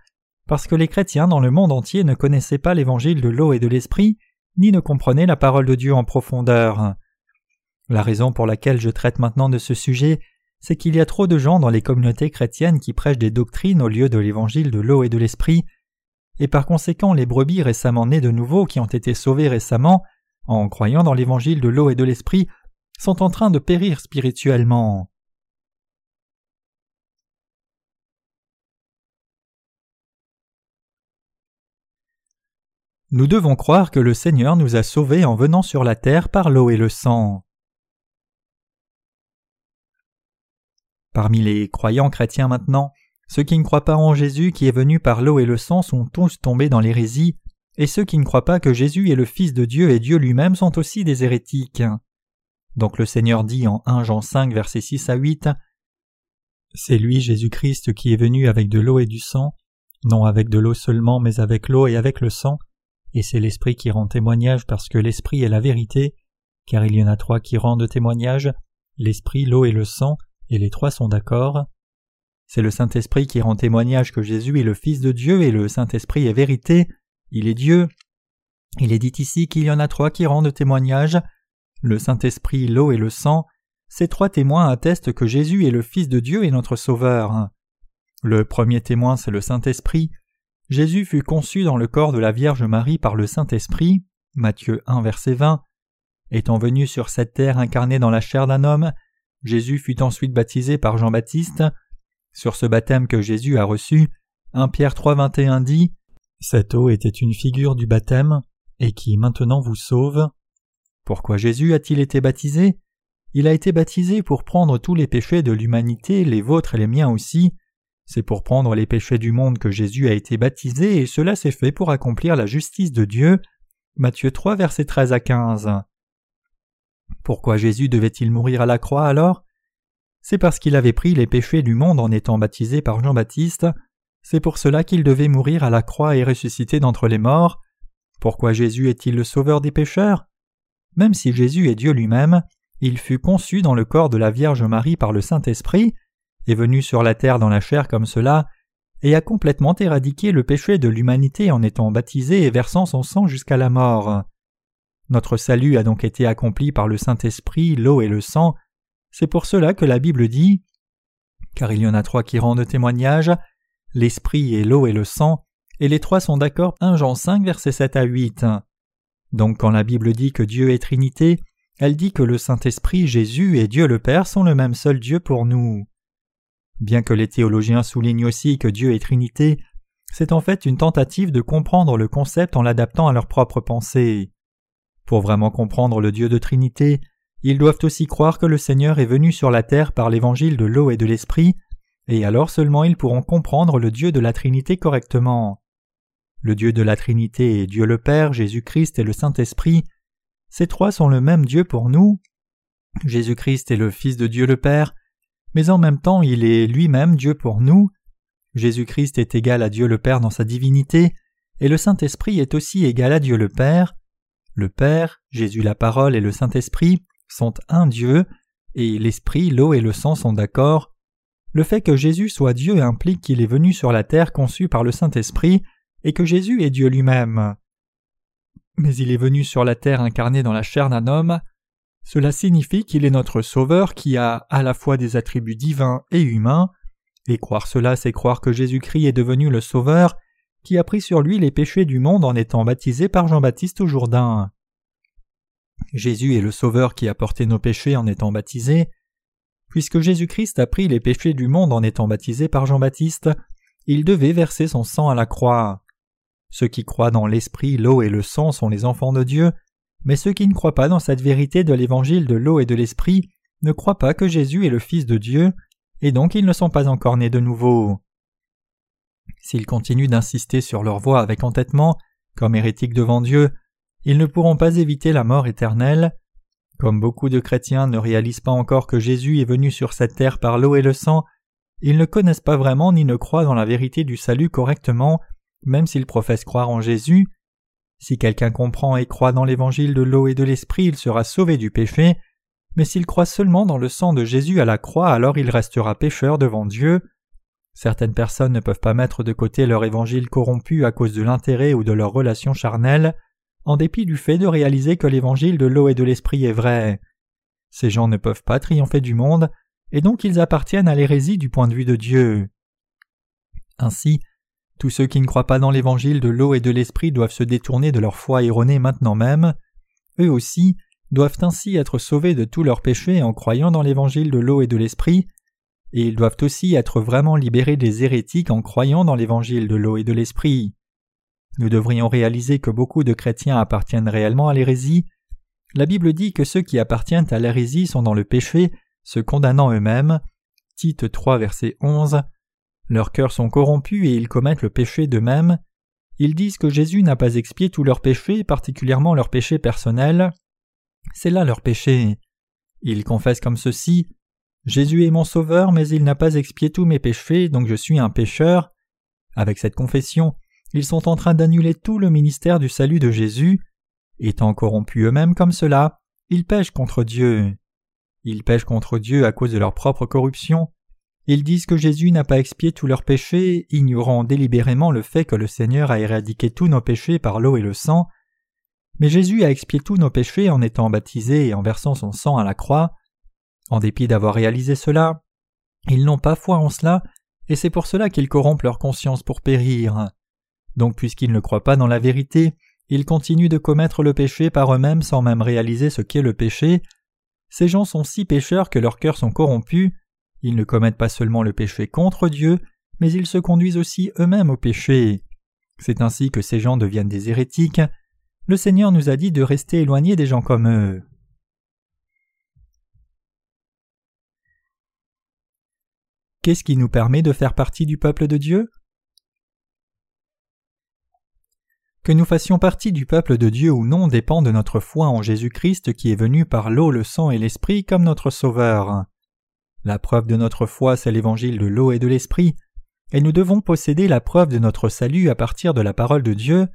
Speaker 1: parce que les chrétiens dans le monde entier ne connaissaient pas l'évangile de l'eau et de l'esprit, ni ne comprenaient la parole de Dieu en profondeur. La raison pour laquelle je traite maintenant de ce sujet c'est qu'il y a trop de gens dans les communautés chrétiennes qui prêchent des doctrines au lieu de l'évangile de l'eau et de l'esprit, et par conséquent les brebis récemment nées de nouveau qui ont été sauvées récemment, en croyant dans l'évangile de l'eau et de l'esprit, sont en train de périr spirituellement. Nous devons croire que le Seigneur nous a sauvés en venant sur la terre par l'eau et le sang. Parmi les croyants chrétiens maintenant, ceux qui ne croient pas en Jésus qui est venu par l'eau et le sang sont tous tombés dans l'hérésie, et ceux qui ne croient pas que Jésus est le Fils de Dieu et Dieu lui-même sont aussi des hérétiques. Donc le Seigneur dit en 1 Jean 5 versets 6 à 8 C'est lui Jésus-Christ qui est venu avec de l'eau et du sang, non avec de l'eau seulement mais avec l'eau et avec le sang, et c'est l'Esprit qui rend témoignage parce que l'Esprit est la vérité, car il y en a trois qui rendent témoignage, l'Esprit, l'eau et le sang, et les trois sont d'accord. C'est le Saint-Esprit qui rend témoignage que Jésus est le Fils de Dieu et le Saint-Esprit est vérité, il est Dieu. Il est dit ici qu'il y en a trois qui rendent témoignage, le Saint-Esprit, l'eau et le sang. Ces trois témoins attestent que Jésus est le Fils de Dieu et notre Sauveur. Le premier témoin, c'est le Saint-Esprit. Jésus fut conçu dans le corps de la Vierge Marie par le Saint-Esprit. Matthieu 1, verset 20. Étant venu sur cette terre incarné dans la chair d'un homme, Jésus fut ensuite baptisé par Jean-Baptiste. Sur ce baptême que Jésus a reçu, 1 Pierre 3,21 dit Cette eau était une figure du baptême, et qui maintenant vous sauve. Pourquoi Jésus a-t-il été baptisé? Il a été baptisé pour prendre tous les péchés de l'humanité, les vôtres et les miens aussi. C'est pour prendre les péchés du monde que Jésus a été baptisé, et cela s'est fait pour accomplir la justice de Dieu. Matthieu 3, versets 13 à 15. Pourquoi Jésus devait-il mourir à la croix alors? C'est parce qu'il avait pris les péchés du monde en étant baptisé par Jean-Baptiste. C'est pour cela qu'il devait mourir à la croix et ressusciter d'entre les morts. Pourquoi Jésus est-il le sauveur des pécheurs? Même si Jésus est Dieu lui-même, il fut conçu dans le corps de la Vierge Marie par le Saint-Esprit, est venu sur la terre dans la chair comme cela, et a complètement éradiqué le péché de l'humanité en étant baptisé et versant son sang jusqu'à la mort. Notre salut a donc été accompli par le Saint-Esprit, l'eau et le sang. C'est pour cela que la Bible dit Car il y en a trois qui rendent témoignage l'Esprit et l'eau et le sang, et les trois sont d'accord 1 Jean 5 versets 7 à 8. Donc quand la Bible dit que Dieu est Trinité, elle dit que le Saint-Esprit, Jésus et Dieu le Père sont le même seul Dieu pour nous. Bien que les théologiens soulignent aussi que Dieu est Trinité, c'est en fait une tentative de comprendre le concept en l'adaptant à leur propre pensée. Pour vraiment comprendre le Dieu de Trinité, ils doivent aussi croire que le Seigneur est venu sur la terre par l'évangile de l'eau et de l'esprit, et alors seulement ils pourront comprendre le Dieu de la Trinité correctement. Le Dieu de la Trinité est Dieu le Père, Jésus-Christ et le Saint-Esprit. Ces trois sont le même Dieu pour nous. Jésus-Christ est le Fils de Dieu le Père, mais en même temps il est lui-même Dieu pour nous. Jésus-Christ est égal à Dieu le Père dans sa divinité, et le Saint-Esprit est aussi égal à Dieu le Père. Le Père, Jésus la parole et le Saint-Esprit sont un Dieu, et l'Esprit, l'eau et le sang sont d'accord. Le fait que Jésus soit Dieu implique qu'il est venu sur la terre conçu par le Saint-Esprit, et que Jésus est Dieu lui-même. Mais il est venu sur la terre incarné dans la chair d'un homme. Cela signifie qu'il est notre Sauveur qui a à la fois des attributs divins et humains, et croire cela c'est croire que Jésus-Christ est devenu le Sauveur, qui a pris sur lui les péchés du monde en étant baptisé par Jean-Baptiste au Jourdain. Jésus est le Sauveur qui a porté nos péchés en étant baptisé. Puisque Jésus-Christ a pris les péchés du monde en étant baptisé par Jean-Baptiste, il devait verser son sang à la croix. Ceux qui croient dans l'Esprit, l'eau et le sang sont les enfants de Dieu, mais ceux qui ne croient pas dans cette vérité de l'évangile de l'eau et de l'Esprit ne croient pas que Jésus est le Fils de Dieu, et donc ils ne sont pas encore nés de nouveau. S'ils continuent d'insister sur leur voie avec entêtement, comme hérétiques devant Dieu, ils ne pourront pas éviter la mort éternelle. Comme beaucoup de chrétiens ne réalisent pas encore que Jésus est venu sur cette terre par l'eau et le sang, ils ne connaissent pas vraiment ni ne croient dans la vérité du salut correctement, même s'ils professent croire en Jésus. Si quelqu'un comprend et croit dans l'évangile de l'eau et de l'esprit, il sera sauvé du péché, mais s'il croit seulement dans le sang de Jésus à la croix, alors il restera pécheur devant Dieu. Certaines personnes ne peuvent pas mettre de côté leur évangile corrompu à cause de l'intérêt ou de leur relation charnelle, en dépit du fait de réaliser que l'évangile de l'eau et de l'esprit est vrai. Ces gens ne peuvent pas triompher du monde, et donc ils appartiennent à l'hérésie du point de vue de Dieu. Ainsi, tous ceux qui ne croient pas dans l'évangile de l'eau et de l'esprit doivent se détourner de leur foi erronée maintenant même. Eux aussi doivent ainsi être sauvés de tous leurs péchés en croyant dans l'évangile de l'eau et de l'esprit, et ils doivent aussi être vraiment libérés des hérétiques en croyant dans l'évangile de l'eau et de l'esprit. Nous devrions réaliser que beaucoup de chrétiens appartiennent réellement à l'hérésie. La Bible dit que ceux qui appartiennent à l'hérésie sont dans le péché, se condamnant eux-mêmes. Tite 3 verset 11. Leurs cœurs sont corrompus et ils commettent le péché d'eux-mêmes. Ils disent que Jésus n'a pas expié tous leurs péchés, particulièrement leurs péchés personnels. C'est là leur péché. Ils confessent comme ceci Jésus est mon sauveur, mais il n'a pas expié tous mes péchés, donc je suis un pécheur. Avec cette confession, ils sont en train d'annuler tout le ministère du salut de Jésus. Étant corrompus eux-mêmes comme cela, ils pêchent contre Dieu. Ils pêchent contre Dieu à cause de leur propre corruption. Ils disent que Jésus n'a pas expié tous leurs péchés, ignorant délibérément le fait que le Seigneur a éradiqué tous nos péchés par l'eau et le sang. Mais Jésus a expié tous nos péchés en étant baptisé et en versant son sang à la croix. En dépit d'avoir réalisé cela, ils n'ont pas foi en cela, et c'est pour cela qu'ils corrompent leur conscience pour périr. Donc puisqu'ils ne croient pas dans la vérité, ils continuent de commettre le péché par eux-mêmes sans même réaliser ce qu'est le péché. Ces gens sont si pécheurs que leurs cœurs sont corrompus, ils ne commettent pas seulement le péché contre Dieu, mais ils se conduisent aussi eux-mêmes au péché. C'est ainsi que ces gens deviennent des hérétiques. Le Seigneur nous a dit de rester éloignés des gens comme eux. Qu'est-ce qui nous permet de faire partie du peuple de Dieu? Que nous fassions partie du peuple de Dieu ou non dépend de notre foi en Jésus-Christ qui est venu par l'eau, le sang et l'esprit comme notre Sauveur. La preuve de notre foi, c'est l'évangile de l'eau et de l'esprit, et nous devons posséder la preuve de notre salut à partir de la parole de Dieu.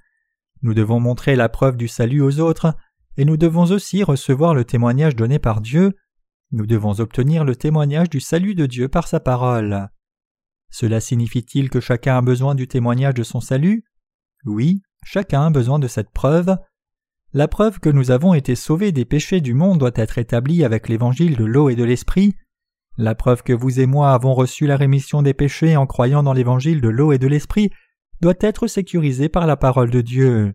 Speaker 1: Nous devons montrer la preuve du salut aux autres, et nous devons aussi recevoir le témoignage donné par Dieu. Nous devons obtenir le témoignage du salut de Dieu par sa parole. Cela signifie-t-il que chacun a besoin du témoignage de son salut? Oui, chacun a besoin de cette preuve. La preuve que nous avons été sauvés des péchés du monde doit être établie avec l'évangile de l'eau et de l'esprit. La preuve que vous et moi avons reçu la rémission des péchés en croyant dans l'évangile de l'eau et de l'esprit doit être sécurisée par la parole de Dieu.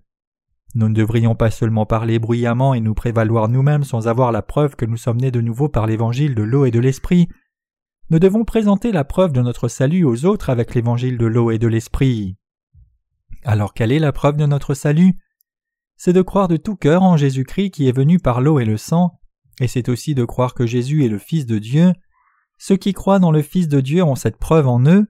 Speaker 1: Nous ne devrions pas seulement parler bruyamment et nous prévaloir nous-mêmes sans avoir la preuve que nous sommes nés de nouveau par l'évangile de l'eau et de l'esprit. Nous devons présenter la preuve de notre salut aux autres avec l'évangile de l'eau et de l'esprit. Alors quelle est la preuve de notre salut? C'est de croire de tout cœur en Jésus-Christ qui est venu par l'eau et le sang, et c'est aussi de croire que Jésus est le Fils de Dieu. Ceux qui croient dans le Fils de Dieu ont cette preuve en eux.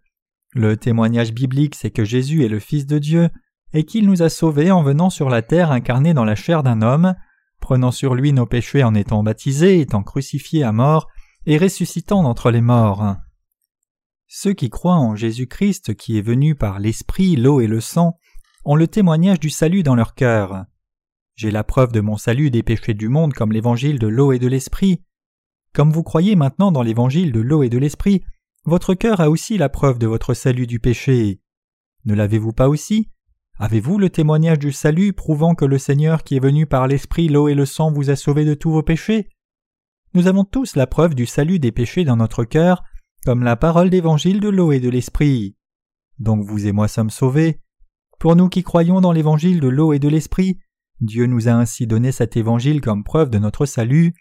Speaker 1: Le témoignage biblique, c'est que Jésus est le Fils de Dieu et qu'il nous a sauvés en venant sur la terre incarné dans la chair d'un homme, prenant sur lui nos péchés en étant baptisé, étant crucifié à mort et ressuscitant d'entre les morts. Ceux qui croient en Jésus-Christ qui est venu par l'Esprit, l'eau et le sang ont le témoignage du salut dans leur cœur. J'ai la preuve de mon salut des péchés du monde comme l'évangile de l'eau et de l'Esprit. Comme vous croyez maintenant dans l'évangile de l'eau et de l'Esprit, votre cœur a aussi la preuve de votre salut du péché. Ne l'avez-vous pas aussi? Avez-vous le témoignage du salut prouvant que le Seigneur qui est venu par l'Esprit, l'eau et le sang vous a sauvé de tous vos péchés? Nous avons tous la preuve du salut des péchés dans notre cœur, comme la parole d'évangile de l'eau et de l'Esprit. Donc vous et moi sommes sauvés. Pour nous qui croyons dans l'évangile de l'eau et de l'Esprit, Dieu nous a ainsi donné cet évangile comme preuve de notre salut.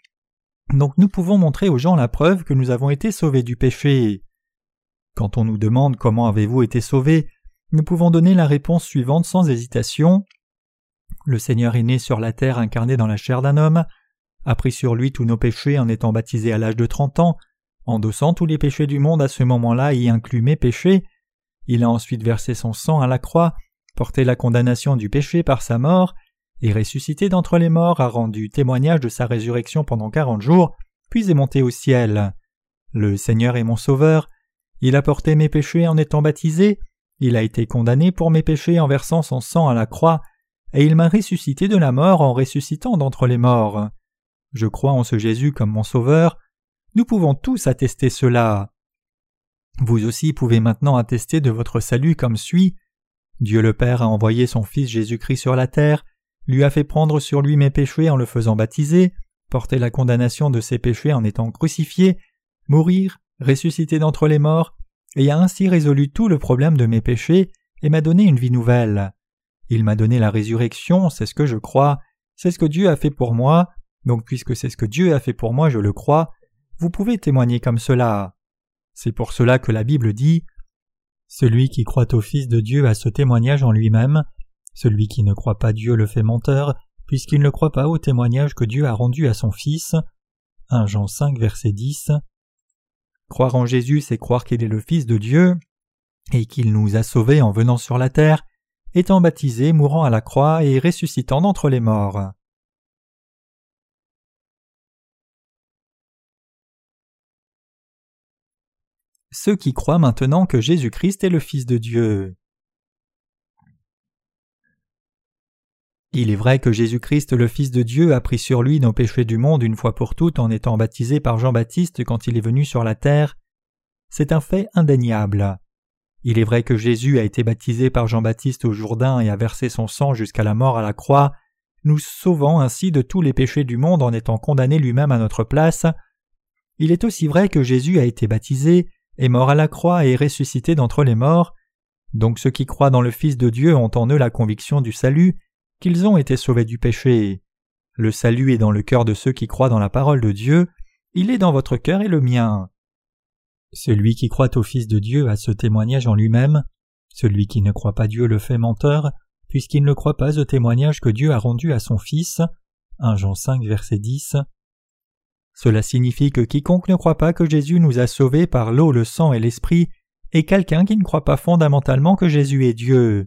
Speaker 1: Donc nous pouvons montrer aux gens la preuve que nous avons été sauvés du péché. Quand on nous demande comment avez-vous été sauvés, nous pouvons donner la réponse suivante sans hésitation. Le Seigneur est né sur la terre incarné dans la chair d'un homme, a pris sur lui tous nos péchés en étant baptisé à l'âge de trente ans, endossant tous les péchés du monde à ce moment-là y inclut mes péchés. Il a ensuite versé son sang à la croix, porté la condamnation du péché par sa mort, et ressuscité d'entre les morts a rendu témoignage de sa résurrection pendant quarante jours, puis est monté au ciel. Le Seigneur est mon Sauveur, il a porté mes péchés en étant baptisé, il a été condamné pour mes péchés en versant son sang à la croix, et il m'a ressuscité de la mort en ressuscitant d'entre les morts. Je crois en ce Jésus comme mon Sauveur. Nous pouvons tous attester cela. Vous aussi pouvez maintenant attester de votre salut comme suit. Dieu le Père a envoyé son Fils Jésus-Christ sur la terre, lui a fait prendre sur lui mes péchés en le faisant baptiser, porter la condamnation de ses péchés en étant crucifié, mourir, ressusciter d'entre les morts, et a ainsi résolu tout le problème de mes péchés et m'a donné une vie nouvelle. Il m'a donné la résurrection, c'est ce que je crois, c'est ce que Dieu a fait pour moi, donc puisque c'est ce que Dieu a fait pour moi, je le crois, vous pouvez témoigner comme cela. C'est pour cela que la Bible dit Celui qui croit au Fils de Dieu a ce témoignage en lui-même, celui qui ne croit pas Dieu le fait menteur, puisqu'il ne croit pas au témoignage que Dieu a rendu à son Fils. 1 Jean 5 verset 10 Croire en Jésus, c'est croire qu'il est le Fils de Dieu, et qu'il nous a sauvés en venant sur la terre, étant baptisé, mourant à la croix et ressuscitant d'entre les morts. Ceux qui croient maintenant que Jésus-Christ est le Fils de Dieu. Il est vrai que Jésus-Christ le Fils de Dieu a pris sur lui nos péchés du monde une fois pour toutes en étant baptisé par Jean-Baptiste quand il est venu sur la terre. C'est un fait indéniable. Il est vrai que Jésus a été baptisé par Jean-Baptiste au Jourdain et a versé son sang jusqu'à la mort à la croix, nous sauvant ainsi de tous les péchés du monde en étant condamné lui-même à notre place. Il est aussi vrai que Jésus a été baptisé, est mort à la croix et est ressuscité d'entre les morts. Donc ceux qui croient dans le Fils de Dieu ont en eux la conviction du salut, qu'ils ont été sauvés du péché. Le salut est dans le cœur de ceux qui croient dans la parole de Dieu, il est dans votre cœur et le mien. Celui qui croit au Fils de Dieu a ce témoignage en lui-même, celui qui ne croit pas Dieu le fait menteur, puisqu'il ne croit pas au témoignage que Dieu a rendu à son Fils. 1 Jean 5 verset 10. Cela signifie que quiconque ne croit pas que Jésus nous a sauvés par l'eau, le sang et l'esprit est quelqu'un qui ne croit pas fondamentalement que Jésus est Dieu.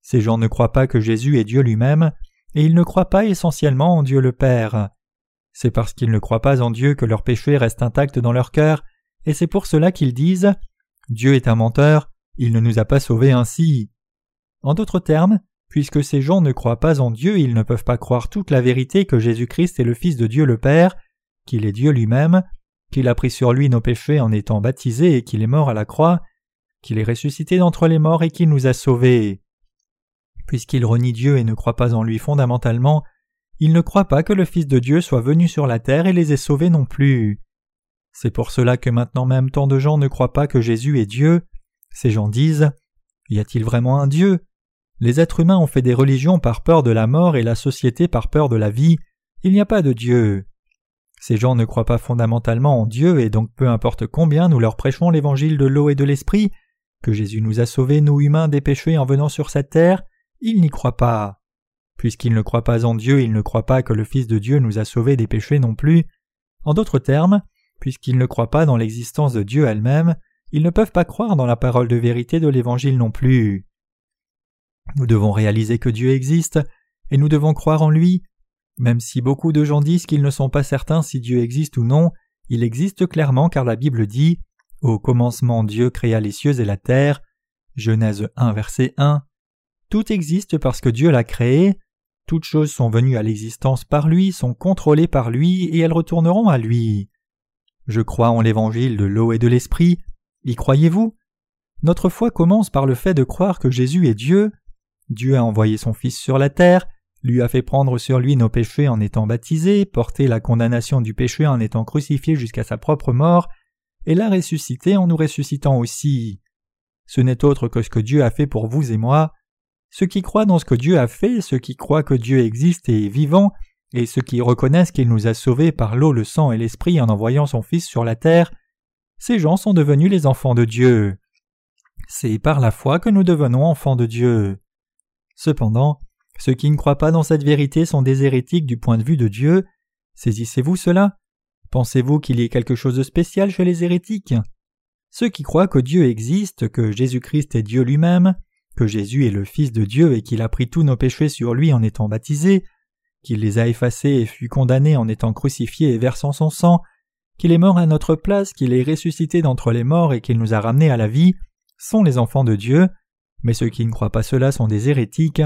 Speaker 1: Ces gens ne croient pas que Jésus est Dieu lui-même, et ils ne croient pas essentiellement en Dieu le Père. C'est parce qu'ils ne croient pas en Dieu que leurs péchés restent intacts dans leur cœur, et c'est pour cela qu'ils disent Dieu est un menteur, il ne nous a pas sauvés ainsi. En d'autres termes, puisque ces gens ne croient pas en Dieu, ils ne peuvent pas croire toute la vérité que Jésus-Christ est le Fils de Dieu le Père, qu'il est Dieu lui-même, qu'il a pris sur lui nos péchés en étant baptisé et qu'il est mort à la croix, qu'il est ressuscité d'entre les morts et qu'il nous a sauvés. Puisqu'ils renient Dieu et ne croient pas en lui fondamentalement, ils ne croient pas que le Fils de Dieu soit venu sur la terre et les ait sauvés non plus. C'est pour cela que maintenant même tant de gens ne croient pas que Jésus est Dieu. Ces gens disent Y a-t-il vraiment un Dieu? Les êtres humains ont fait des religions par peur de la mort et la société par peur de la vie. Il n'y a pas de Dieu. Ces gens ne croient pas fondamentalement en Dieu et donc peu importe combien nous leur prêchons l'évangile de l'eau et de l'esprit, que Jésus nous a sauvés, nous humains, des péchés en venant sur cette terre, ils n'y croient pas. Puisqu'ils ne croient pas en Dieu, ils ne croient pas que le Fils de Dieu nous a sauvés des péchés non plus. En d'autres termes, puisqu'ils ne croient pas dans l'existence de Dieu elle-même, ils ne peuvent pas croire dans la parole de vérité de l'Évangile non plus. Nous devons réaliser que Dieu existe, et nous devons croire en lui. Même si beaucoup de gens disent qu'ils ne sont pas certains si Dieu existe ou non, il existe clairement car la Bible dit Au commencement Dieu créa les cieux et la terre. Genèse 1 verset 1. Tout existe parce que Dieu l'a créé. Toutes choses sont venues à l'existence par lui, sont contrôlées par lui et elles retourneront à lui. Je crois en l'évangile de l'eau et de l'esprit. Y croyez-vous? Notre foi commence par le fait de croire que Jésus est Dieu. Dieu a envoyé son Fils sur la terre, lui a fait prendre sur lui nos péchés en étant baptisé, porté la condamnation du péché en étant crucifié jusqu'à sa propre mort, et l'a ressuscité en nous ressuscitant aussi. Ce n'est autre que ce que Dieu a fait pour vous et moi. Ceux qui croient dans ce que Dieu a fait, ceux qui croient que Dieu existe et est vivant, et ceux qui reconnaissent qu'il nous a sauvés par l'eau, le sang et l'esprit en envoyant son Fils sur la terre, ces gens sont devenus les enfants de Dieu. C'est par la foi que nous devenons enfants de Dieu. Cependant, ceux qui ne croient pas dans cette vérité sont des hérétiques du point de vue de Dieu. Saisissez-vous cela? Pensez-vous qu'il y ait quelque chose de spécial chez les hérétiques? Ceux qui croient que Dieu existe, que Jésus-Christ est Dieu lui-même, que Jésus est le Fils de Dieu et qu'il a pris tous nos péchés sur lui en étant baptisé, qu'il les a effacés et fut condamné en étant crucifié et versant son sang, qu'il est mort à notre place, qu'il est ressuscité d'entre les morts et qu'il nous a ramenés à la vie, sont les enfants de Dieu, mais ceux qui ne croient pas cela sont des hérétiques.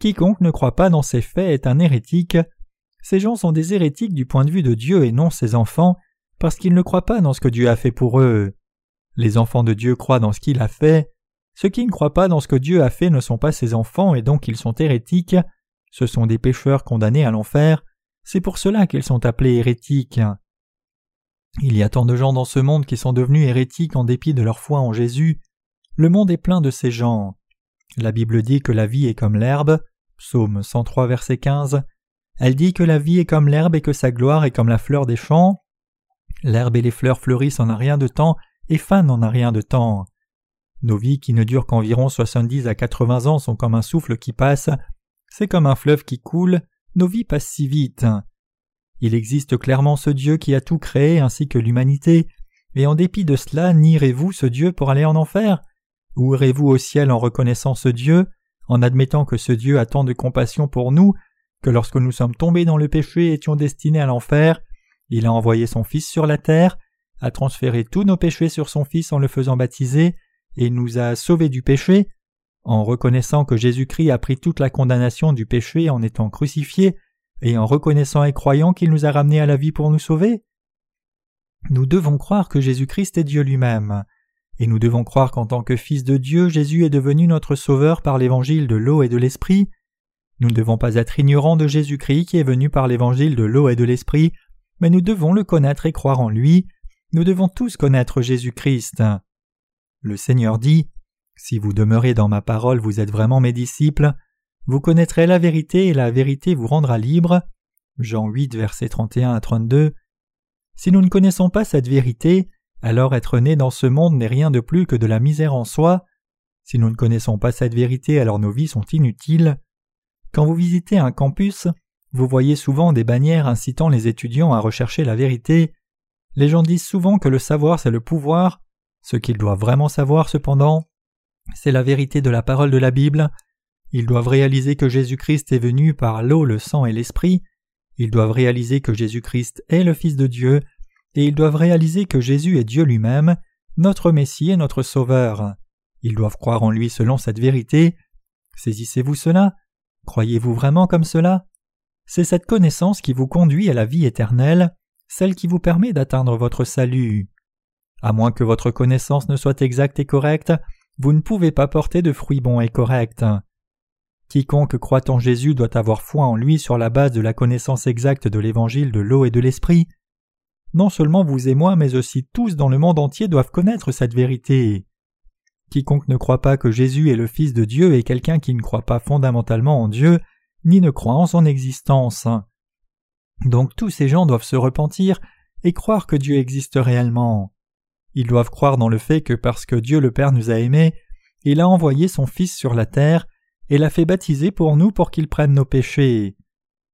Speaker 1: Quiconque ne croit pas dans ces faits est un hérétique. Ces gens sont des hérétiques du point de vue de Dieu et non ses enfants, parce qu'ils ne croient pas dans ce que Dieu a fait pour eux. Les enfants de Dieu croient dans ce qu'il a fait. Ceux qui ne croient pas dans ce que Dieu a fait ne sont pas ses enfants et donc ils sont hérétiques. Ce sont des pécheurs condamnés à l'enfer. C'est pour cela qu'ils sont appelés hérétiques. Il y a tant de gens dans ce monde qui sont devenus hérétiques en dépit de leur foi en Jésus. Le monde est plein de ces gens. La Bible dit que la vie est comme l'herbe. Psaume 103, verset 15. Elle dit que la vie est comme l'herbe et que sa gloire est comme la fleur des champs. L'herbe et les fleurs fleurissent en un rien de temps et fanent en un rien de temps. Nos vies qui ne durent qu'environ soixante-dix à quatre-vingts ans sont comme un souffle qui passe. C'est comme un fleuve qui coule. Nos vies passent si vite. Il existe clairement ce Dieu qui a tout créé ainsi que l'humanité, et en dépit de cela, nierez-vous ce Dieu pour aller en enfer? Ou irez-vous au ciel en reconnaissant ce Dieu, en admettant que ce Dieu a tant de compassion pour nous, que lorsque nous sommes tombés dans le péché et étions destinés à l'enfer, il a envoyé son Fils sur la terre, a transféré tous nos péchés sur son Fils en le faisant baptiser, et nous a sauvés du péché, en reconnaissant que Jésus-Christ a pris toute la condamnation du péché en étant crucifié, et en reconnaissant et croyant qu'il nous a ramenés à la vie pour nous sauver Nous devons croire que Jésus-Christ est Dieu lui-même, et nous devons croire qu'en tant que Fils de Dieu, Jésus est devenu notre Sauveur par l'évangile de l'eau et de l'Esprit. Nous ne devons pas être ignorants de Jésus-Christ qui est venu par l'évangile de l'eau et de l'Esprit, mais nous devons le connaître et croire en lui. Nous devons tous connaître Jésus-Christ. Le Seigneur dit Si vous demeurez dans ma parole, vous êtes vraiment mes disciples. Vous connaîtrez la vérité et la vérité vous rendra libre. Jean 8, versets 31 à 32. Si nous ne connaissons pas cette vérité, alors être né dans ce monde n'est rien de plus que de la misère en soi. Si nous ne connaissons pas cette vérité, alors nos vies sont inutiles. Quand vous visitez un campus, vous voyez souvent des bannières incitant les étudiants à rechercher la vérité. Les gens disent souvent que le savoir c'est le pouvoir. Ce qu'ils doivent vraiment savoir cependant, c'est la vérité de la parole de la Bible, ils doivent réaliser que Jésus-Christ est venu par l'eau, le sang et l'esprit. Ils doivent réaliser que Jésus-Christ est le Fils de Dieu. Et ils doivent réaliser que Jésus est Dieu lui-même, notre Messie et notre Sauveur. Ils doivent croire en lui selon cette vérité. Saisissez-vous cela? Croyez-vous vraiment comme cela? C'est cette connaissance qui vous conduit à la vie éternelle, celle qui vous permet d'atteindre votre salut. À moins que votre connaissance ne soit exacte et correcte, vous ne pouvez pas porter de fruits bons et corrects. Quiconque croit en Jésus doit avoir foi en lui sur la base de la connaissance exacte de l'évangile de l'eau et de l'esprit. Non seulement vous et moi, mais aussi tous dans le monde entier doivent connaître cette vérité. Quiconque ne croit pas que Jésus est le Fils de Dieu est quelqu'un qui ne croit pas fondamentalement en Dieu, ni ne croit en son existence. Donc tous ces gens doivent se repentir et croire que Dieu existe réellement. Ils doivent croire dans le fait que parce que Dieu le Père nous a aimés, il a envoyé son Fils sur la terre, et l'a fait baptiser pour nous pour qu'il prenne nos péchés.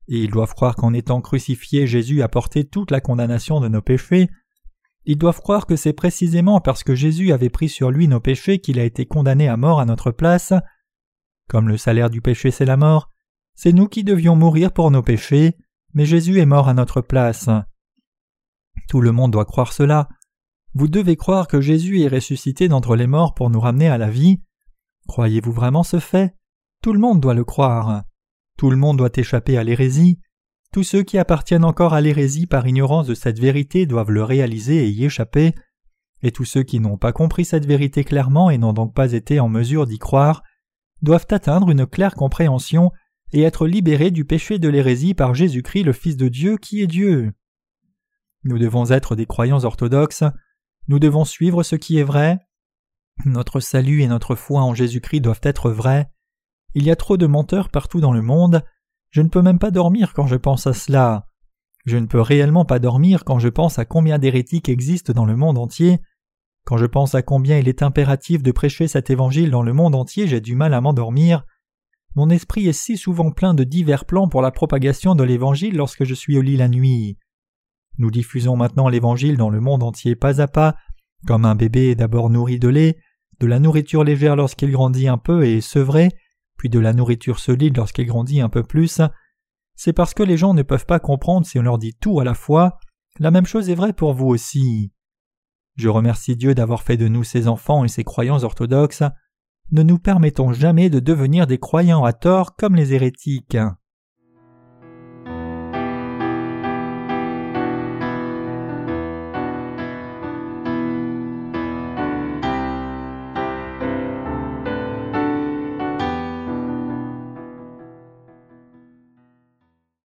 Speaker 1: Et ils doivent croire qu'en étant crucifié, Jésus a porté toute la condamnation de nos péchés, Ils doivent croire que c'est précisément parce que Jésus avait pris sur lui nos péchés qu'il a été condamné à mort à notre place. Comme le salaire du péché c'est la mort, c'est nous qui devions mourir pour nos péchés, mais Jésus est mort à notre place. Tout le monde doit croire cela. Vous devez croire que Jésus est ressuscité d'entre les morts pour nous ramener à la vie. Croyez-vous vraiment ce fait? Tout le monde doit le croire. Tout le monde doit échapper à l'hérésie. Tous ceux qui appartiennent encore à l'hérésie par ignorance de cette vérité doivent le réaliser et y échapper, et tous ceux qui n'ont pas compris cette vérité clairement et n'ont donc pas été en mesure d'y croire doivent atteindre une claire compréhension et être libérés du péché de l'hérésie par Jésus-Christ le Fils de Dieu qui est Dieu. Nous devons être des croyants orthodoxes, nous devons suivre ce qui est vrai, notre salut et notre foi en Jésus-Christ doivent être vrais, il y a trop de menteurs partout dans le monde, je ne peux même pas dormir quand je pense à cela. Je ne peux réellement pas dormir quand je pense à combien d'hérétiques existent dans le monde entier. Quand je pense à combien il est impératif de prêcher cet évangile dans le monde entier, j'ai du mal à m'endormir. Mon esprit est si souvent plein de divers plans pour la propagation de l'Évangile lorsque je suis au lit la nuit. Nous diffusons maintenant l'Évangile dans le monde entier pas à pas, comme un bébé est d'abord nourri de lait, de la nourriture légère lorsqu'il grandit un peu et sevré, puis de la nourriture solide lorsqu'il grandit un peu plus. C'est parce que les gens ne peuvent pas comprendre si on leur dit tout à la fois. La même chose est vraie pour vous aussi. Je remercie Dieu d'avoir fait de nous ses enfants et ses croyants orthodoxes. Ne nous permettons jamais de devenir des croyants à tort comme les hérétiques.